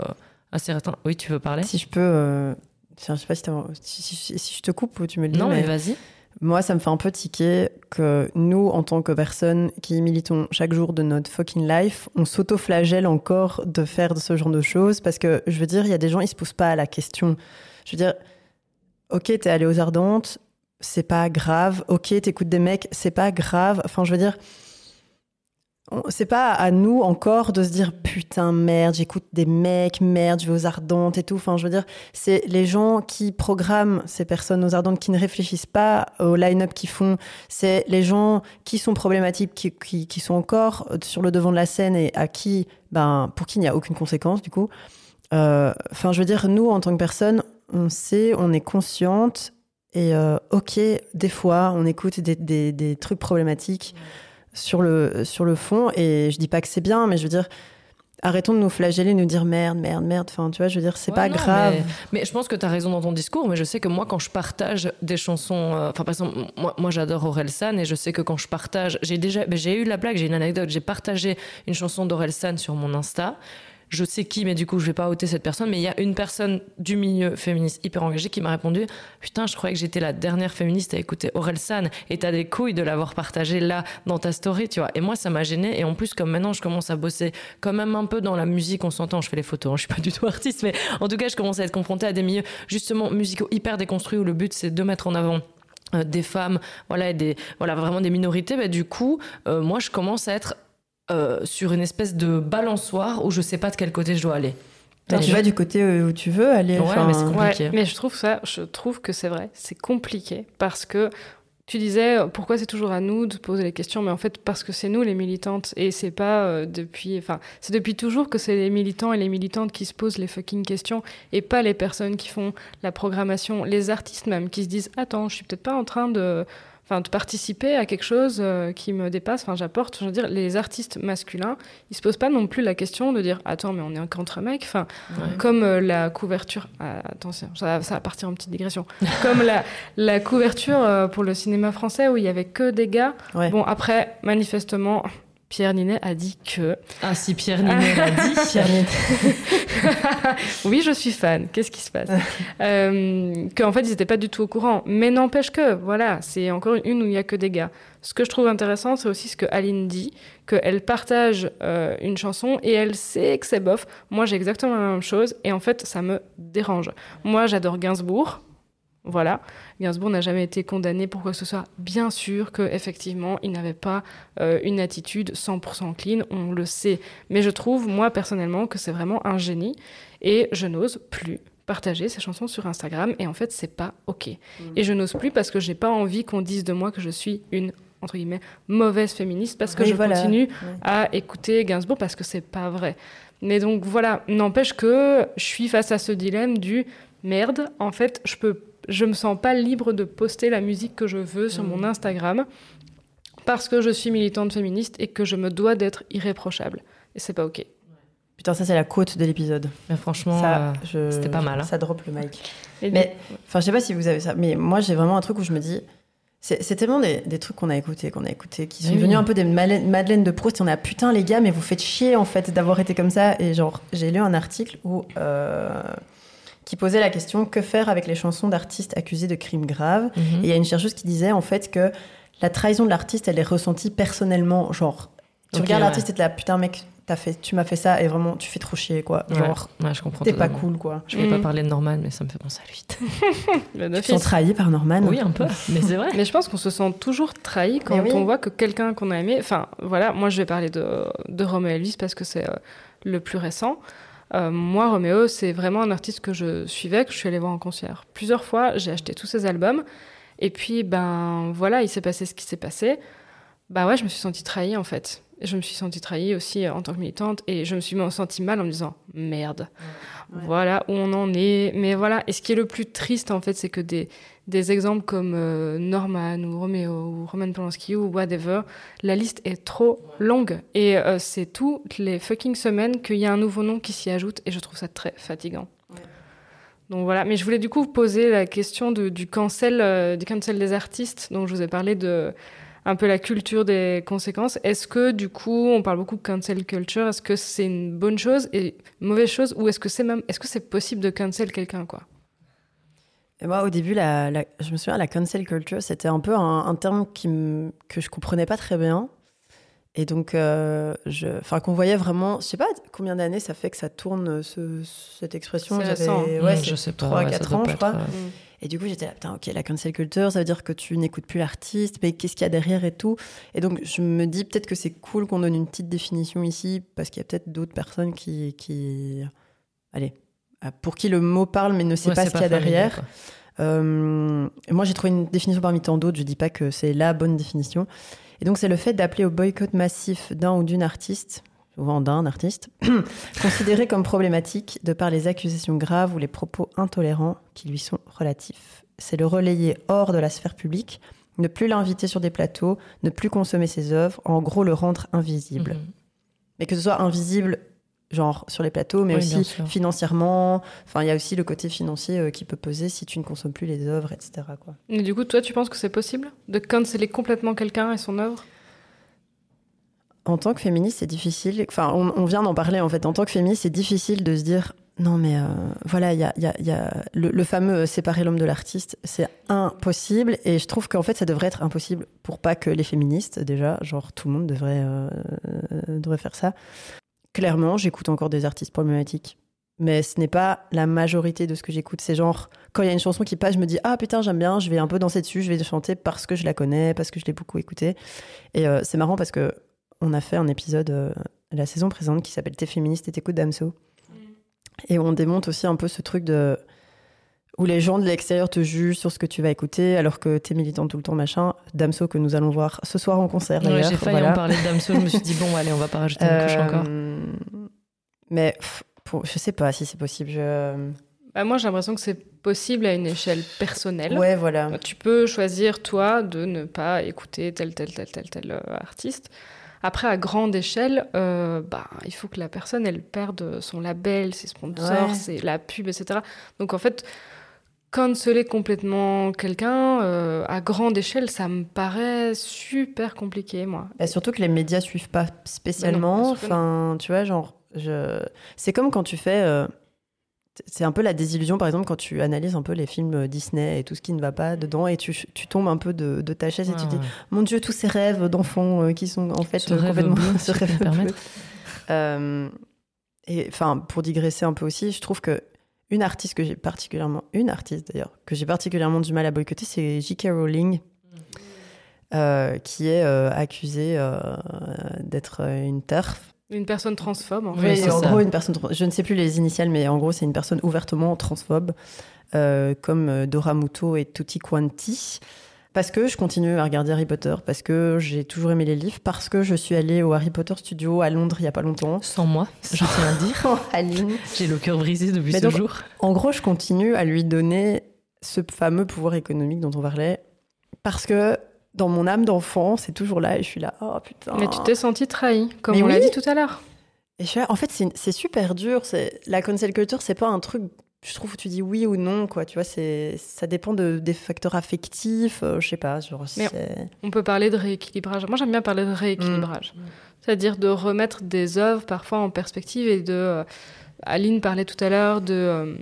assez Oui, tu veux parler? Si je peux, euh, je sais pas si, si, je te coupe ou tu me le dis. Non, mais, vas-y. Moi, ça me fait un peu tiquer que nous, en tant que personnes qui militons chaque jour de notre fucking life, on s'auto-flagelle encore de faire de ce genre de choses parce que je veux dire, il y a des gens, ils se posent pas à la question. Je veux dire, ok, t'es allé aux Ardentes, c'est pas grave. Ok, t'écoutes des mecs, c'est pas grave. Enfin, je veux dire, c'est pas à nous encore de se dire putain merde, j'écoute des mecs, merde, je vais aux ardentes et tout. Enfin, je veux dire, c'est les gens qui programment ces personnes aux ardentes qui ne réfléchissent pas au line-up qu'ils font. C'est les gens qui sont problématiques, qui, qui, sont encore sur le devant de la scène et à qui, ben, pour qui il n'y a aucune conséquence du coup. Euh, enfin, je veux dire, nous en tant que personne, on sait, on est consciente et euh, ok, des fois, on écoute des, des, des trucs problématiques sur, le, sur le fond, et je dis pas que c'est bien, mais je veux dire, arrêtons de nous flageller, de nous dire merde, merde, merde. Enfin, tu vois, je veux dire, c'est pas grave. Mais, je pense que tu as raison dans ton discours, mais je sais que moi, quand je partage des chansons, euh, enfin, par exemple, moi, moi j'adore Aurel San et je sais que quand je partage, j'ai déjà, j'ai eu la blague, j'ai une anecdote, j'ai partagé une chanson d'Aurel San sur mon Insta je sais qui, mais du coup, je vais pas ôter cette personne. Mais il y a une personne du milieu féministe hyper engagée qui m'a répondu Putain, je croyais que j'étais la dernière féministe à écouter Aurel San et t'as des couilles de l'avoir partagé là dans ta story, tu vois. Et moi, ça m'a gêné. Et en plus, comme maintenant, je commence à bosser quand même un peu dans la musique, on s'entend, je fais les photos, hein, je suis pas du tout artiste, mais en tout cas, je commence à être confrontée à des milieux justement musicaux hyper déconstruits où le but c'est de mettre en avant euh, des femmes, voilà, des, voilà, vraiment des minorités, bah, du coup, euh, moi, je commence à être euh, sur une espèce de balançoire où je sais pas de quel côté je dois aller. tu vas du côté où tu veux aller. Ouais, mais c'est compliqué. mais je trouve ça, je trouve que c'est vrai, c'est compliqué parce que tu disais pourquoi c'est toujours à nous de poser les questions, mais en fait parce que c'est nous les militantes et c'est pas euh, depuis, enfin c'est depuis toujours que c'est les militants et les militantes qui se posent les fucking questions et pas les personnes qui font la programmation, les artistes même qui se disent attends je suis peut-être pas en train de enfin de participer à quelque chose euh, qui me dépasse. Enfin, j'apporte. Je veux dire, les artistes masculins, ils se posent pas non plus la question de dire attends, mais on est qu'entre mecs. Enfin, comme euh, la couverture. Ah, attention, ça, ça, va partir en petite digression. comme la, la couverture euh, pour le cinéma français où il y avait que des gars. Bon, après, manifestement, Pierre Ninet a dit que. Ah, si Pierre Ninet a dit. Pierre oui, je suis fan. Qu'est-ce qui se passe euh, Qu'en fait, ils n'étaient pas du tout au courant. Mais n'empêche que, voilà, c'est encore une où il n'y a que des gars. Ce que je trouve intéressant, c'est aussi ce que Aline dit, qu'elle partage euh, une chanson et elle sait que c'est bof. Moi, j'ai exactement la même chose et en fait, ça me dérange. Moi, j'adore Gainsbourg. Voilà. Gainsbourg n'a jamais été condamné pour quoi que ce soit. Bien sûr qu'effectivement, il n'avait pas euh, une attitude 100% clean, on le sait. Mais je trouve, moi, personnellement, que c'est vraiment un génie. Et je n'ose plus partager ses chansons sur Instagram. Et en fait, c'est pas OK. Mm. Et je n'ose plus parce que j'ai pas envie qu'on dise de moi que je suis une entre guillemets mauvaise féministe parce que je continue à écouter Gainsbourg parce que c'est pas vrai. Mais donc voilà, n'empêche que je suis face à ce dilemme du merde, en fait, je peux je me sens pas libre de poster la musique que je veux sur mon mmh. Instagram parce que je suis militante féministe et que je me dois d'être irréprochable. Et c'est pas ok. Putain, ça c'est la côte de l'épisode. Mais franchement, euh, c'était pas mal. Hein. Ça drop le mic. mais, enfin, je sais pas si vous avez ça, mais moi j'ai vraiment un truc où je me dis, c'est tellement des, trucs qu'on a écoutés, qu'on a écoutés, qui sont devenus un peu des Madeleine de Proust. On a putain les gars, mais vous faites chier en fait d'avoir été comme ça. Et genre, j'ai lu un article où euh, qui posait la question que faire avec les chansons d'artistes accusés de crimes graves. Mhm. Et il y a une chercheuse qui disait en fait que la trahison de l'artiste, elle est ressentie personnellement. Genre, tu regardes l'artiste et t'es là, putain, mec, as fait, tu m'as fait ça et vraiment, tu fais trop chier, quoi. Genre, ouais, je comprends. T'es pas cool, quoi. Je voulais pas mm. parler de Norman, mais ça me fait penser à lui. tu te sens trahi par Norman Oui, un peu, mais c'est vrai. mais je pense qu'on se sent toujours trahi quand on voit que quelqu'un qu'on a aimé. Enfin, voilà, moi, je vais parler de, de Romeo Elvis parce que c'est euh, le plus récent. Euh, moi, Roméo, c'est vraiment un artiste que je suivais, que je suis allée voir en concert. Plusieurs fois, j'ai acheté tous ses albums. Et puis, ben voilà, il s'est passé ce qui s'est passé. Bah ouais, je me suis sentie trahie en fait. Je me suis sentie trahie aussi euh, en tant que militante. Et je me suis sentie mal en me disant merde, voilà où on en est. Mais voilà, et ce qui est le plus triste en fait, c'est que des, des exemples comme euh, Norman ou Roméo ou Roman Polanski ou whatever, la liste est trop longue. Et euh, c'est toutes les fucking semaines qu'il y a un nouveau nom qui s'y ajoute et je trouve ça très fatigant. Donc voilà, mais je voulais du coup vous poser la question du, cancel, euh, du cancel des artistes. Donc je vous ai parlé de un peu la culture des conséquences. Est-ce que du coup, on parle beaucoup de cancel culture, est-ce que c'est une bonne chose et une mauvaise chose ou est-ce que c'est même est-ce que c'est possible de cancel quelqu'un quoi? Moi, au début, la, je me souviens, la cancel culture, c'était un peu un, terme qui que je comprenais pas très bien. Et donc, euh, enfin, qu'on voyait vraiment, je sais pas combien d'années ça fait que ça tourne, cette expression. C'est Ouais, mmh, je sais 3 4 ans, je crois. Euh, et du coup, j'étais là, putain, ok, la cancel culture, ça veut dire que tu n'écoutes plus l'artiste, mais qu'est-ce qu'il y a derrière et tout. Et donc, je me dis peut-être que c'est cool qu'on donne une petite définition ici, parce qu'il y a peut-être d'autres personnes qui, qui, allez, pour qui le mot parle mais ne sait pas ce qu'il y a derrière. Euh, moi, j'ai trouvé une définition parmi tant d'autres. Je dis pas que c'est la bonne définition. Et donc, c'est le fait d'appeler au boycott massif d'un ou d'une artiste, souvent d'un artiste, considéré comme problématique de par les accusations graves ou les propos intolérants qui lui sont relatifs. C'est le relayer hors de la sphère publique, ne plus l'inviter sur des plateaux, ne plus consommer ses œuvres, en gros le rendre invisible. Mhm. Mais que ce soit invisible genre sur les plateaux, mais aussi financièrement. Enfin, il y a aussi le côté financier euh, qui peut peser si tu ne consommes plus les œuvres, etc. Quoi. Et du coup, toi, tu penses que c'est possible de canceller complètement quelqu'un et son œuvre? En tant que féministe, c'est difficile. Enfin, on, vient d'en parler en fait. En tant que féministe, c'est difficile de se dire. Non, mais euh, voilà, il y a, le, fameux séparer l'homme de l'artiste, c'est impossible. Et je trouve qu'en fait, ça devrait être impossible pour pas que les féministes, déjà, genre tout le monde devrait, euh, devrait faire ça. Clairement, j'écoute encore des artistes problématiques. Mais ce n'est pas la majorité de ce que j'écoute. C'est genre, quand il y a une chanson qui passe, je me dis Ah putain, j'aime bien, je vais un peu danser dessus, je vais chanter parce que je la connais, parce que je l'ai beaucoup écoutée. Et euh, c'est marrant parce que on a fait un épisode euh, la saison présente qui s'appelle T'es féministe et t'écoutes Damso. Mm. Et on démonte aussi un peu ce truc de où les gens de l'extérieur te jugent sur ce que tu vas écouter alors que t'es militant tout le temps, machin. Damso que nous allons voir ce soir en concert. Ouais, j'ai failli en parler de Damso, je me suis dit bon allez on va pas rajouter une couche encore. Euh, mais pour, je sais pas si c'est possible. Je... Bah, moi, j'ai l'impression que c'est possible à une échelle personnelle. Ouais, voilà. Tu peux choisir, toi, de ne pas écouter tel, tel, tel, tel, tel euh, artiste. Après, à grande échelle, euh, bah, il faut que la personne, elle perde son label, ses sponsors, Ouais. la pub, etc. Donc, en fait, canceller complètement quelqu'un, euh, à grande échelle, ça me paraît super compliqué, moi. Bah, surtout que les médias suivent pas spécialement. Bah non, que enfin, tu vois, genre, je... c'est comme quand tu fais. euh, C'est un peu la désillusion, par exemple, quand tu analyses un peu les films Disney et tout ce qui ne va pas dedans, et tu, tu tombes un peu de, de ta chaise et tu te dis, mon Dieu, tous ces rêves d'enfants euh, qui sont en fait complètement bleu, rêve permettre. Euh, et enfin, pour digresser un peu aussi, je trouve que une artiste que j'ai particulièrement, une artiste d'ailleurs, que j'ai particulièrement du mal à boycotter, c'est J.K. Rowling, euh, qui est euh, accusée euh, d'être une TERF. Une personne transphobe, en fait. Oui, en ça. gros, une personne, je ne sais plus les initiales, mais en gros, c'est une personne ouvertement transphobe, euh, comme euh, Dora Muto et Tutti Quanti. Parce que je continue à regarder Harry Potter, parce que j'ai toujours aimé les livres, parce que je suis allée au Harry Potter Studio à Londres il n'y a pas longtemps. Sans moi, je tiens à dire. Aline. J'ai le cœur brisé depuis Mais ce donc- jour. En gros, je continue à lui donner ce fameux pouvoir économique dont on parlait, parce que dans mon âme d'enfant, c'est toujours là, et je suis là, oh putain. Mais tu t'es senti trahi, comme Mais on l'a dit tout à l'heure. Et je suis là, en fait, c'est super dur. La cancel culture, c'est pas un truc, je trouve, où tu dis oui ou non, quoi. Tu vois, ça dépend de, des facteurs affectifs, euh, je sais pas. Genre, Mais On peut parler de rééquilibrage. Moi, j'aime bien parler de rééquilibrage. Mm. C'est-à-dire de remettre des œuvres parfois en perspective et de. euh, Aline parlait tout à l'heure de. euh,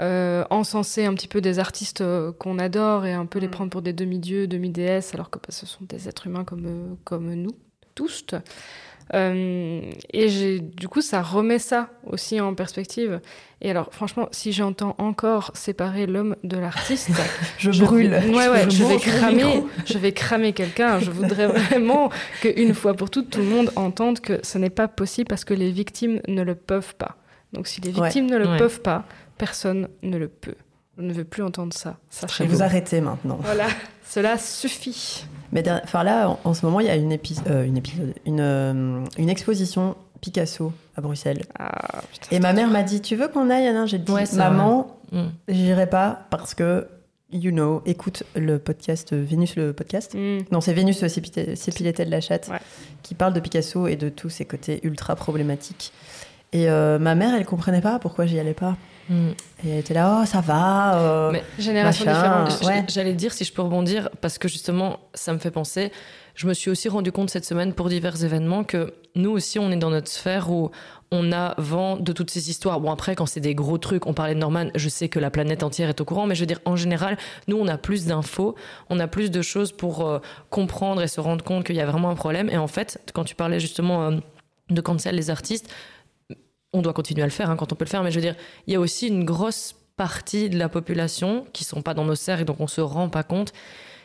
euh, encenser un petit peu des artistes euh, qu'on adore et un peu les Mm. prendre pour des demi-dieux, demi-déesses, alors que bah, ce sont des êtres humains comme, euh, comme nous, tous. Euh, et j'ai- du coup, ça remet ça aussi en perspective. Et alors, franchement, si j'entends encore séparer l'homme de l'artiste, je, je brûle. vais- ouais, ouais, Je je vais cramer, je vais cramer quelqu'un. Je voudrais vraiment qu'une fois pour toutes, tout le monde entende que ce n'est pas possible parce que les victimes ne le peuvent pas. Donc, si les Ouais. victimes ne le Ouais. peuvent pas, personne ne le peut. Je ne veux plus entendre ça. Ça Je vais vous arrêter maintenant. Voilà, cela suffit. Mais enfin là, en, en ce moment, il y a une, épi- euh, une épisode, une, euh, une exposition Picasso à Bruxelles. Ah, putain, Et ma mère m'a dit, tu veux qu'on aille Alain J'ai dit, Ouais, maman, Mm. j'irai pas parce que, you know, écoute le podcast euh, Vénus le podcast. Hmm. Non, c'est Vénus Sépilétait de la chatte Ouais. qui parle de Picasso et de tous ses côtés ultra problématiques. Et euh, ma mère, elle comprenait pas pourquoi j'y allais pas. Mm. Et elle était là, oh, ça va. euh, Mais- Génération Machin. différente. J- ouais. J'allais dire si je peux rebondir parce que justement ça me fait penser. Je me suis aussi rendu compte cette semaine pour divers événements que nous aussi on est dans notre sphère où on a vent de toutes ces histoires. Bon après quand c'est des gros trucs, on parlait de Norman, je sais que la planète entière est au courant, mais je veux dire en général nous on a plus d'infos, on a plus de choses pour euh, comprendre et se rendre compte qu'il y a vraiment un problème. Et en fait quand tu parlais justement euh, de cancel les artistes, on doit continuer à le faire hein, quand on peut le faire, mais je veux dire, il y a aussi une grosse partie de la population qui sont pas dans nos cercles, donc on se rend pas compte,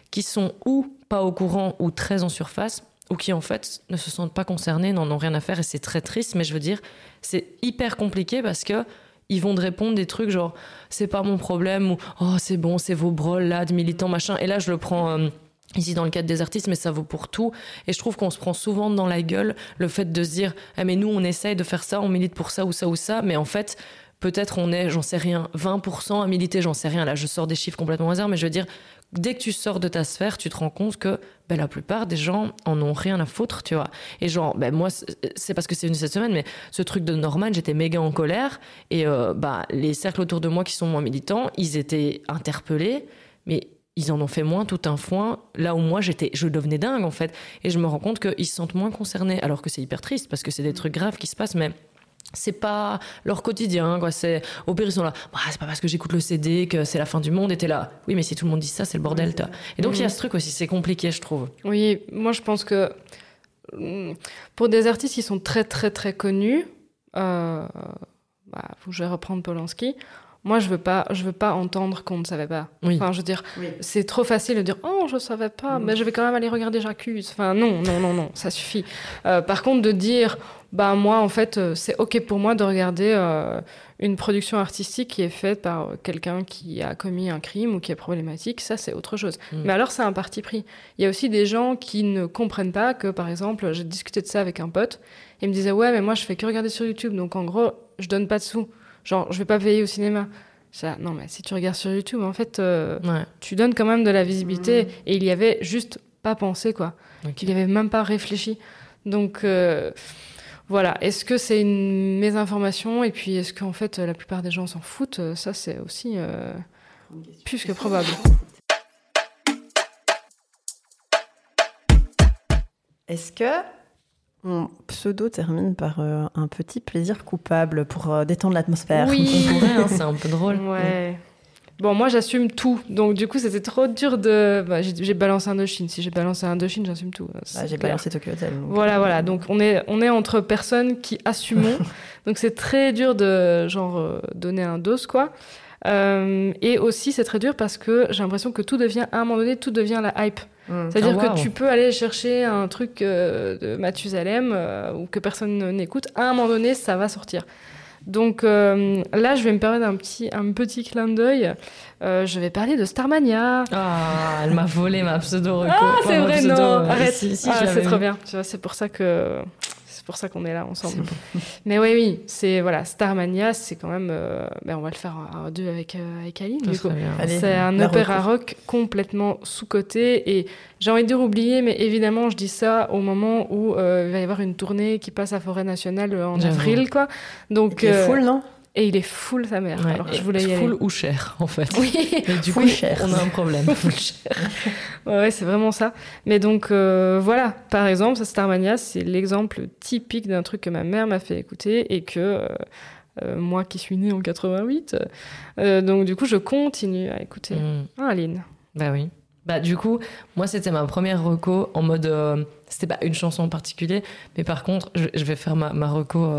qui sont ou pas au courant ou très en surface, ou qui en fait ne se sentent pas concernés, n'en ont rien à faire, et c'est très triste, mais je veux dire, c'est hyper compliqué parce que ils vont te répondre des trucs genre c'est pas mon problème ou oh c'est bon c'est vos brols là de militants machin et là je le prends euh, ici dans le cadre des artistes mais ça vaut pour tout et je trouve qu'on se prend souvent dans la gueule le fait de se dire ah mais nous on essaye de faire ça on milite pour ça ou ça ou ça mais en fait peut-être on est j'en sais rien 20% à militer j'en sais rien là je sors des chiffres complètement au hasard mais je veux dire dès que tu sors de ta sphère, tu te rends compte que ben, la plupart des gens en ont rien à foutre, tu vois. Et genre, ben, moi, c'est parce que c'est venu cette semaine, mais ce truc de Norman, j'étais méga en colère. Et euh, bah, les cercles autour de moi qui sont moins militants, ils étaient interpellés, mais ils en ont fait moins tout un foin. Là où moi, j'étais, je devenais dingue, en fait. Et je me rends compte qu'ils se sentent moins concernés, alors que c'est hyper triste, parce que c'est des trucs graves qui se passent, mais c'est pas leur quotidien quoi c'est au pire ils sont là bah, c'est pas parce que j'écoute le CD que c'est la fin du monde et t'es là oui mais si tout le monde dit ça c'est le bordel toi. et donc il y a ce truc aussi c'est compliqué je trouve Oui, moi je pense que hum, pour des artistes qui sont très très très connus, euh, bah, je vais reprendre Polanski. Moi, je veux pas, je veux pas entendre qu'on ne savait pas. Oui. Enfin, je veux dire, Oui. c'est trop facile de dire oh je savais pas, Mhm. mais je vais quand même aller regarder J'accuse. Enfin non, non, non, non, ça suffit. Euh, par contre, de dire bah moi en fait euh, c'est ok pour moi de regarder euh, une production artistique qui est faite par quelqu'un qui a commis un crime ou qui est problématique, ça c'est autre chose. Mhm. Mais alors c'est un parti pris. Il y a aussi des gens qui ne comprennent pas que par exemple j'ai discuté de ça avec un pote et il me disait ouais mais moi je fais que regarder sur YouTube donc en gros je donne pas de sous. Genre, je vais pas payer au cinéma. Là, non, mais si tu regardes sur YouTube, en fait, euh, Ouais. tu donnes quand même de la visibilité. Et il y avait juste pas pensé, quoi. Ok. Il y avait même pas réfléchi. Donc, euh, voilà. Est-ce que c'est une mésinformation Et puis, est-ce qu'en fait, la plupart des gens s'en foutent Ça, c'est aussi euh, plus que probable. Est-ce que mon pseudo termine par euh, un petit plaisir coupable pour euh, détendre l'atmosphère Oui. Hein, c'est un peu drôle. Ouais. Bon, moi, j'assume tout. Donc, du coup, c'était trop dur de. bah, j'ai balancé Indochine. Si j'ai balancé Indochine, j'assume tout. Bah, J'ai balancé Tokyo Hotel. donc. Voilà, voilà. Donc, on est, on est entre personnes qui assumons. donc, c'est très dur de, genre, euh, donner un dos, quoi. Euh, et aussi, c'est très dur parce que j'ai l'impression que tout devient, à un moment donné, tout devient la hype. Mm. C'est-à-dire Ah, que tu peux aller chercher un truc euh, de Mathusalem euh, ou que personne n'écoute. À un moment donné, ça va sortir. Donc euh, là, je vais me permettre un petit, un petit clin d'œil. Euh, je vais parler de Starmania. Ah, elle m'a volé ma pseudo reco. Ah, c'est vrai, non, arrête. si, si, Ah, c'est trop bien. Tu vois, c'est pour ça que c'est pour ça qu'on est là ensemble. Mais oui, oui, c'est voilà, Starmania, c'est quand même. euh, ben, on va le faire à deux avec euh, avec Aline. C'est un la opéra rock complètement sous-coté et j'ai envie de dire oublié, mais évidemment, je dis ça au moment où euh, il va y avoir une tournée qui passe à Forêt Nationale euh, en avril, quoi. Donc, Qui est euh, full, non? Et il est full sa mère. Ouais, alors et je voulais y aller. full ou cher, en fait. Oui, Mais du Full coup, cher. on a un problème. full cher. Ouais, c'est vraiment ça. Mais donc, euh, voilà, par exemple, ça, Starmania, c'est l'exemple typique d'un truc que ma mère m'a fait écouter et que euh, euh, moi qui suis née en 88, euh, donc du coup, je continue à écouter. Mm. Ah, Aline. Bah oui. Bah du coup, moi c'était ma première reco en mode, c'était pas une chanson en particulier, mais par contre, je, je vais faire ma, ma reco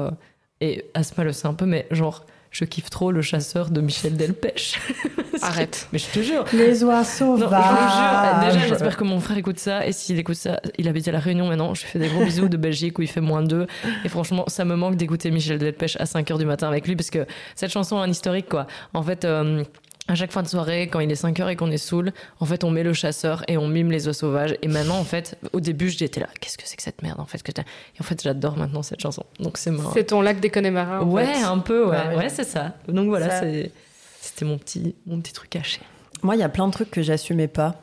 et Asma le sait un peu, mais genre, je kiffe trop le chasseur de Michel Delpech. Arrête. Mais je te jure. Les Non, sauvages. je vous jure, déjà j'espère que mon frère écoute ça et s'il écoute ça, il habite à La Réunion maintenant, je lui fais des gros bisous de Belgique où il fait moins 2 et franchement ça me manque d'écouter Michel Delpech à 5h du matin avec lui parce que cette chanson a un historique quoi. En fait, euh, à chaque fin de soirée, quand il est 5 heures et qu'on est saoul, en fait, on met le chasseur et on mime les oies sauvages. Et maintenant, en fait, au début, j'étais là, qu'est-ce que c'est que cette merde, en fait que t'as- Et en fait, j'adore maintenant cette chanson. Donc c'est marrant. C'est ton lac des Connemara. en Ouais, fait. un peu, ouais, Ah ouais. ouais, c'est ça. Donc voilà, Ça- c'est- c'était mon petit, mon petit truc caché. Moi, il y a plein de trucs que j'assumais pas.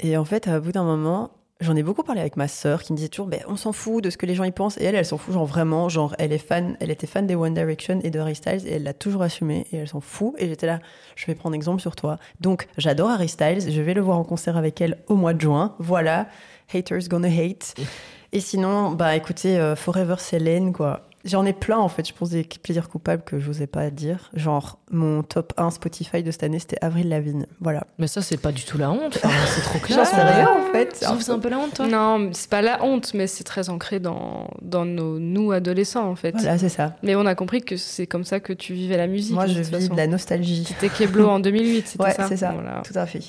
Et en fait, à bout d'un moment, j'en ai beaucoup parlé avec ma sœur qui me disait toujours, ben, on s'en fout de ce que les gens y pensent. Et elle, elle s'en fout, genre vraiment, genre, elle est fan, elle était fan des One Direction et de Harry Styles et elle l'a toujours assumé et elle s'en fout. Et j'étais là, je vais prendre exemple sur toi. Donc, j'adore Harry Styles, je vais le voir en concert avec elle au mois de juin. Voilà, haters gonna hate. Et sinon, bah écoutez, euh, Forever Selene, quoi. J'en ai plein en fait, je pense des plaisirs coupables que je n'osais pas dire. Genre, mon top 1 Spotify de cette année, c'était Avril Lavigne. Voilà. Mais ça, c'est pas du tout la honte. Enfin, c'est trop clair. J'en sais rien en fait. Tu trouves c'est un peu la honte, toi Non, c'est pas la honte, mais c'est très ancré dans, dans nos, nous adolescents, en fait. Voilà, c'est ça. Mais on a compris que c'est comme ça que tu vivais la musique. Moi, je vis façon. de la nostalgie. C'était Keblo en 2008, c'était Ouais, ça c'est ça. Voilà. Tout à fait.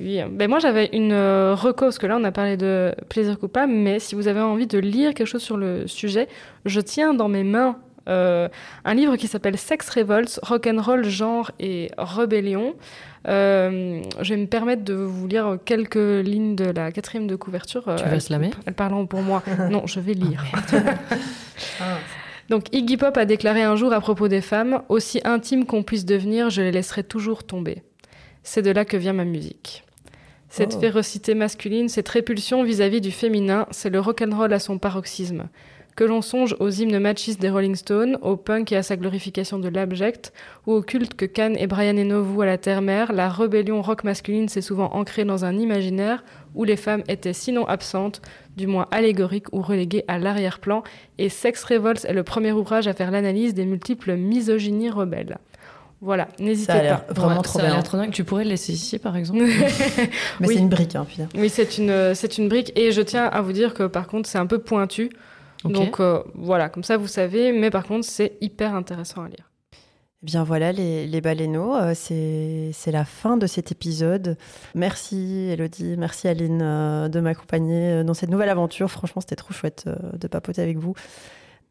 Oui. Ben moi, j'avais une euh, reco, parce que là, on a parlé de plaisir coupable, mais si vous avez envie de lire quelque chose sur le sujet, je tiens dans mes mains euh, un livre qui s'appelle Sex Revolts, Rock'n'Roll, Genre et Rébellion. Euh, je vais me permettre de vous lire quelques lignes de la quatrième de couverture. Tu Euh, vas elles parleront pour moi. non, je vais lire. Ah. Donc Iggy Pop a déclaré un jour à propos des femmes, aussi intimes qu'on puisse devenir, je les laisserai toujours tomber. C'est de là que vient ma musique. Cette Oh. férocité masculine, cette répulsion vis-à-vis du féminin, c'est le rock'n'roll à son paroxysme. Que l'on songe aux hymnes machistes des Rolling Stones, au punk et à sa glorification de l'abject, ou au culte que Khan et Brian Eno vouent à la terre-mère, la rébellion rock masculine s'est souvent ancrée dans un imaginaire où les femmes étaient sinon absentes, du moins allégoriques ou reléguées à l'arrière-plan, et Sex Revolts est le premier ouvrage à faire l'analyse des multiples misogynies rebelles. Voilà, n'hésitez Ça a l'air pas. vraiment Ouais, trop ça a bien. trop dingue. Tu pourrais le laisser ici, par exemple Mais Oui. c'est une brique, hein, putain. Oui, c'est une, c'est une brique. Et je tiens à vous dire que par contre, c'est un peu pointu. Donc euh, voilà, comme ça vous savez. Mais par contre, c'est hyper intéressant à lire. Eh bien voilà les, les baleineaux, euh, c'est c'est la fin de cet épisode. Merci Elodie, merci Aline euh, de m'accompagner dans cette nouvelle aventure. Franchement, c'était trop chouette euh, de papoter avec vous.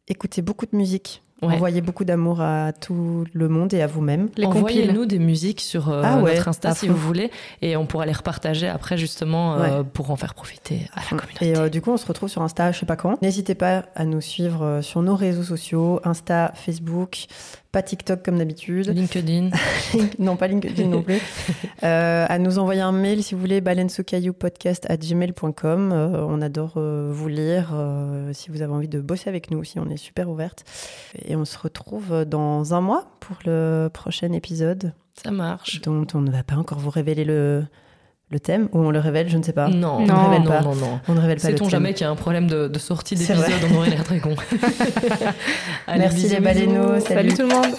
Écoutez beaucoup de musique, Ouais. Envoyez beaucoup d'amour à tout le monde et à vous-même. Envoyez-nous des musiques sur euh, Ah ouais, notre Insta si fond. vous voulez et on pourra les repartager après justement euh, Ouais. pour en faire profiter à la communauté. Et euh, du coup, on se retrouve sur Insta, je sais pas quand. N'hésitez pas à nous suivre euh, sur nos réseaux sociaux, Insta, Facebook, pas TikTok comme d'habitude. LinkedIn. non, pas LinkedIn non plus. Euh, à nous envoyer un mail si vous voulez, balensocailloupodcast à gmail.com. Euh, on adore euh, vous lire. euh, si vous avez envie de bosser avec nous aussi, on est super ouverte. Et on se retrouve dans un mois pour le prochain épisode, Ça marche. dont on ne va pas encore vous révéler le, le thème, ou on le révèle, je ne sais pas. Non, Non. non, révèle non, pas. non, non. On ne révèle pas Sait-on jamais qu'il y a un problème de, de sortie d'épisode? On aurait l'air très con. Allez, Merci bisous, les baleineaux, salut. Salut tout le monde